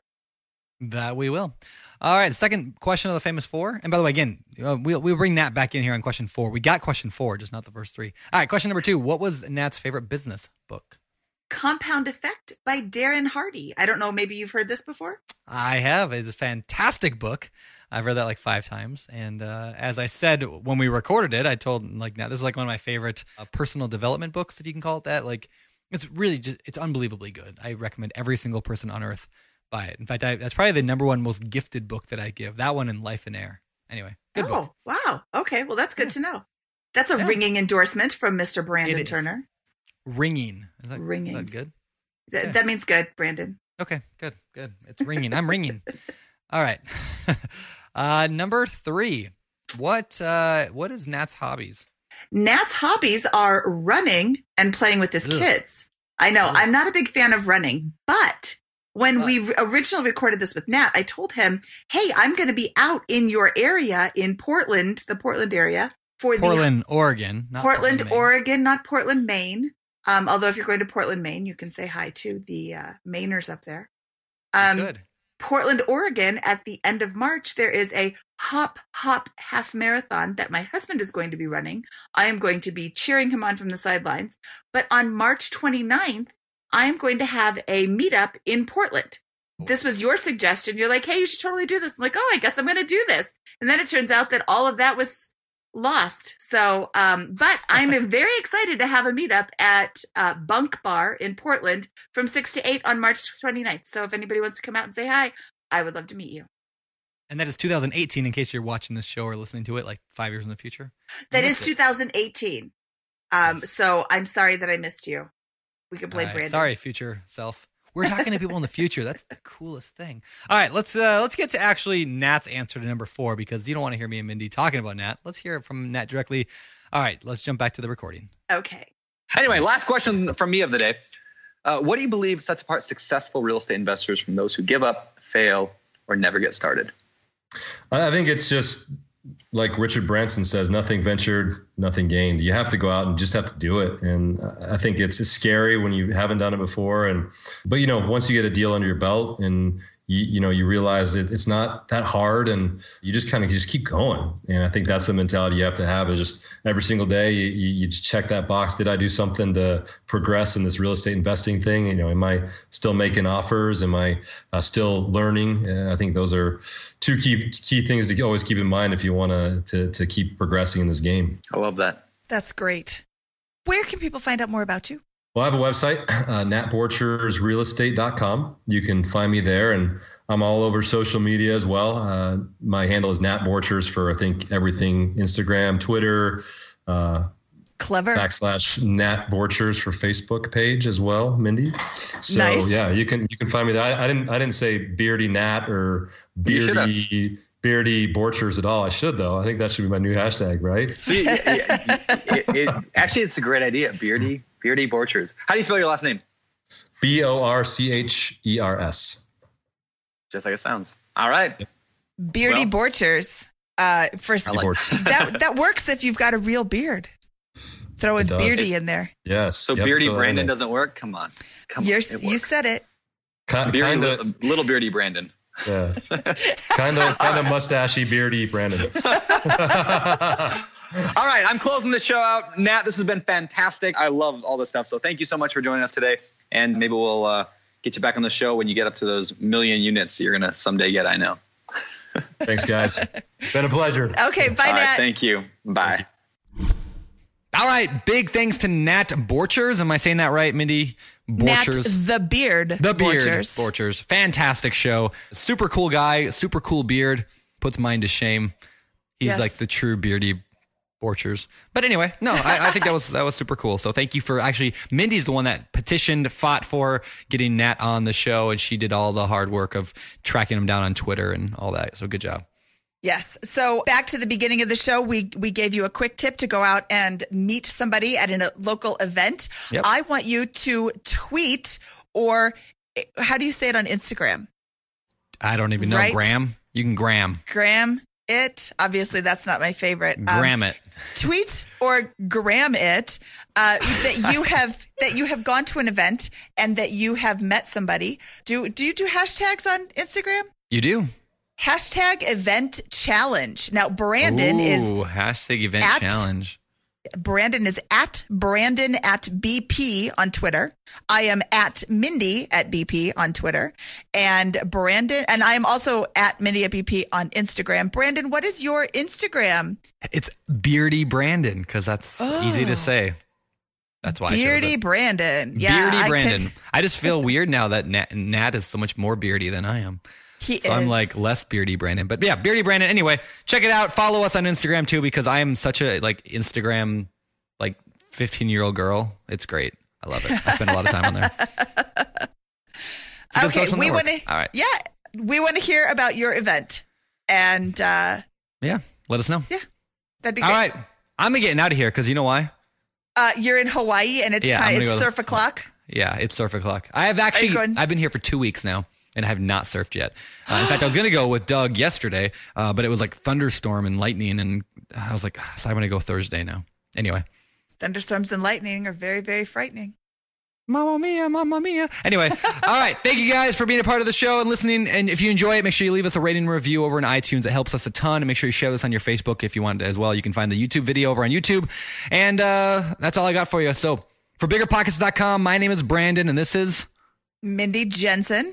S1: That we will. All right. Second question of the famous four. And by the way, again, uh, we'll we'll bring Nat back in here on question four. We got question four, just not the first three. All right. Question number two. What was Nat's favorite business book?
S2: Compound Effect by Darren Hardy. I don't know, maybe you've heard this before?
S1: I have. It's a fantastic book. I've read that like five times, and uh, as I said when we recorded it, I told like now this is like one of my favorite uh, personal development books, if you can call it that. Like, it's really just it's unbelievably good. I recommend every single person on earth buy it. In fact, I, that's probably the number one most gifted book that I give. That one in Lifeonaire. Anyway, good
S2: oh,
S1: book.
S2: wow. Okay, well, that's good
S1: Yeah.
S2: to know. That's a
S1: Yeah.
S2: ringing endorsement from Mr. Brandon Turner.
S1: Ringing. Is that,
S2: Ringing.
S1: Is that good?
S2: Th-
S1: Yeah.
S2: That means good, Brandon.
S1: Okay, good, good. It's ringing. I'm ringing. All right. uh, number three. What uh, what is Nat's hobbies?
S2: Nat's hobbies are running and playing with his
S1: Ugh.
S2: kids. I know
S1: Ugh.
S2: I'm not a big fan of running, but when
S1: But-
S2: we originally recorded this with Nat, I told him, "Hey, I'm going to be out in your area in Portland, the Portland area, for the
S1: Portland, Oregon. Not
S2: Portland,
S1: Maine.
S2: Oregon, not Portland, Maine. Um, although if you're going to Portland, Maine, you can say hi to the uh, Mainers up there. Um,
S1: should.
S2: Portland, Oregon, at the end of March, there is a hop hop half marathon that my husband is going to be running. I am going to be cheering him on from the sidelines. But on March 29th, I am going to have a meetup in Portland. This was your suggestion. You're like, hey, you should totally do this. I'm like, oh, I guess I'm going to do this. And then it turns out that all of that was lost. So, um, but I'm very excited to have a meetup at uh, Bunk Bar in Portland from 6 to 8 on March 29th. So if anybody wants to come out and say hi, I would love to meet you.
S1: And that is 2018 in case you're watching this show or listening to it like five years in the future.
S2: That is
S1: missed it.
S2: 2018. Um,
S1: Yes.
S2: So I'm sorry that I missed you. We can blame
S1: right,
S2: Brandon.
S1: Sorry, future self. We're talking to people in the future. That's the coolest thing. All right, let's uh, let's get to actually Nat's answer to number four because you don't want to hear me and Mindy talking about Nat. Let's hear it from Nat directly. All right, let's jump back to the recording.
S2: Okay.
S7: Anyway, last question from me of the day. Uh, what do you believe sets apart successful real estate investors from those who give up, fail, or never get started?
S3: I I think it's just like Richard Branson says, nothing ventured, nothing gained. You have to go out and just have to do it. And I think it's, scary when you haven't done it before. And, but you know, once you get a deal under your belt and you, you know, you realize that it's not that hard and you just kind of just keep going. And I think that's the mentality you have to have is just every single day you, you, you just check that box. Did I do something to progress in this real estate investing thing? You know, am I still making offers? Am I uh, still learning? Uh, I think those are two key key things to always keep in mind if you want to to to keep progressing in this game.
S7: I love that.
S2: That's great. Where can people find out more about you?
S3: Well, I have a website, uh, natborchersrealestate.com. You can find me there, and I'm all over social media as well. Uh, my handle is Nat Borchers for I think everything: Instagram, Twitter, uh,
S2: Clever.
S3: backslash Nat Borchers for Facebook page as well, Mindy. So
S2: Nice.
S3: yeah, you can you can find me there. I, I didn't I didn't say Beardy Nat or
S7: You.
S3: Beardy Beardy Borchers at all. I should though. I think that should be my new hashtag, right?
S7: See, it, it- it- actually, it's a great idea. Beardy, Beardy Borchers. How do you spell your last name?
S3: B O R C H E R S.
S7: Just like it sounds. All right.
S2: Beardy
S7: Well-
S2: Borchers. Uh, for
S7: like-
S2: that that works if you've got a real beard. Throw
S3: a
S2: Beardy in there.
S3: Yes.
S7: So
S3: Yep,
S7: Beardy Brandon doesn't work? Come on. Come
S2: You're,
S7: on.
S2: you said it.
S3: Ki-
S7: Beardy,
S3: Kinda,
S7: little, little Beardy Brandon.
S3: Yeah. kind of, kind of mustachy, beardy Brandon.
S7: All right, I'm closing the show out. Nat, this has been fantastic. I love all this stuff. So thank you so much for joining us today. And maybe we'll uh, get you back on the show when you get up to those million units you're going to someday get. I know.
S3: Thanks, guys. Been a pleasure.
S2: Okay, bye,
S7: All
S2: Nat.
S7: right, thank you. Bye.
S1: All right, big thanks to Nat Borchers. Am I saying that right, Mindy? Borchers.
S2: the beard.
S1: The beard,
S2: Borchers.
S1: Borchers. Fantastic show. Super cool guy. Super cool beard. Puts mine to shame. He's
S2: Yes.
S1: like the true beardy Borchers. But anyway, no, I, I think that was that was super cool. So thank you for actually. Mindy's the one that petitioned, fought for getting Nat on the show, and she did all the hard work of tracking him down on Twitter and all that. So good job.
S2: Yes. So back to the beginning of the show, we we gave you a quick tip to go out and meet somebody at a local event.
S1: Yep.
S2: I want you to tweet or how do you say it on Instagram?
S1: I don't even know
S2: Right?
S1: Graham. You can Graham.
S2: Gram it. Obviously, that's not my favorite. Um,
S1: Gram it.
S2: tweet or gram it uh, that you have that you have gone to an event and that you have met somebody. Do do you do hashtags on Instagram?
S1: You do.
S2: Hashtag event challenge. Now Brandon is
S1: hashtag event
S2: at-
S1: challenge.
S2: Brandon is at Brandon at BP on Twitter. I am at Mindy at BP on Twitter. And Brandon, and I am also at Mindy at BP on Instagram. Brandon, what is your Instagram?
S1: It's Beardy Brandon because that's easy to oh. say. That's why
S2: Oh. Beardy. Brandon. Yeah.
S1: beardy
S2: I could-
S1: Brandon. I just feel weird now that Nat, Nat is so much more beardy than I am.
S2: He
S1: So I'm like less beardy Brandon. But yeah, beardy Brandon. Anyway, check it out. Follow us on Instagram too because I am such a like Instagram like 15 year old girl. It's great. I love it. I spend a lot of time on there.
S2: Okay, we want to.
S1: All right.
S2: Yeah, we want to hear about your event, and uh,
S1: Yeah. Let us know.
S2: Yeah, that'd be
S1: All
S2: great.
S1: right. I'm getting out of here because you know why?
S2: Uh, you're in Hawaii, and it's
S1: Yeah,
S2: time. It's
S1: go
S2: surf o'clock.
S1: Yeah, it's surf o'clock. I have actually I've been here for two weeks now and I have not surfed yet. Uh, in fact, I was gonna go with Doug yesterday, uh, but it was like thunderstorm and lightning, and I was like, so I'm gonna go Thursday now. Anyway,
S2: Thunderstorms and lightning are very, very frightening.
S1: Mamma mia, mamma mia. Anyway, all right. Thank you guys for being a part of the show and listening. And if you enjoy it, make sure you leave us a rating and review over on iTunes. It helps us a ton. And make sure you share this on your Facebook if you want as well. You can find the YouTube video over on YouTube. And uh, that's all I got for you. So for biggerpockets.com, my name is Brandon, and this is
S2: Mindy Jensen.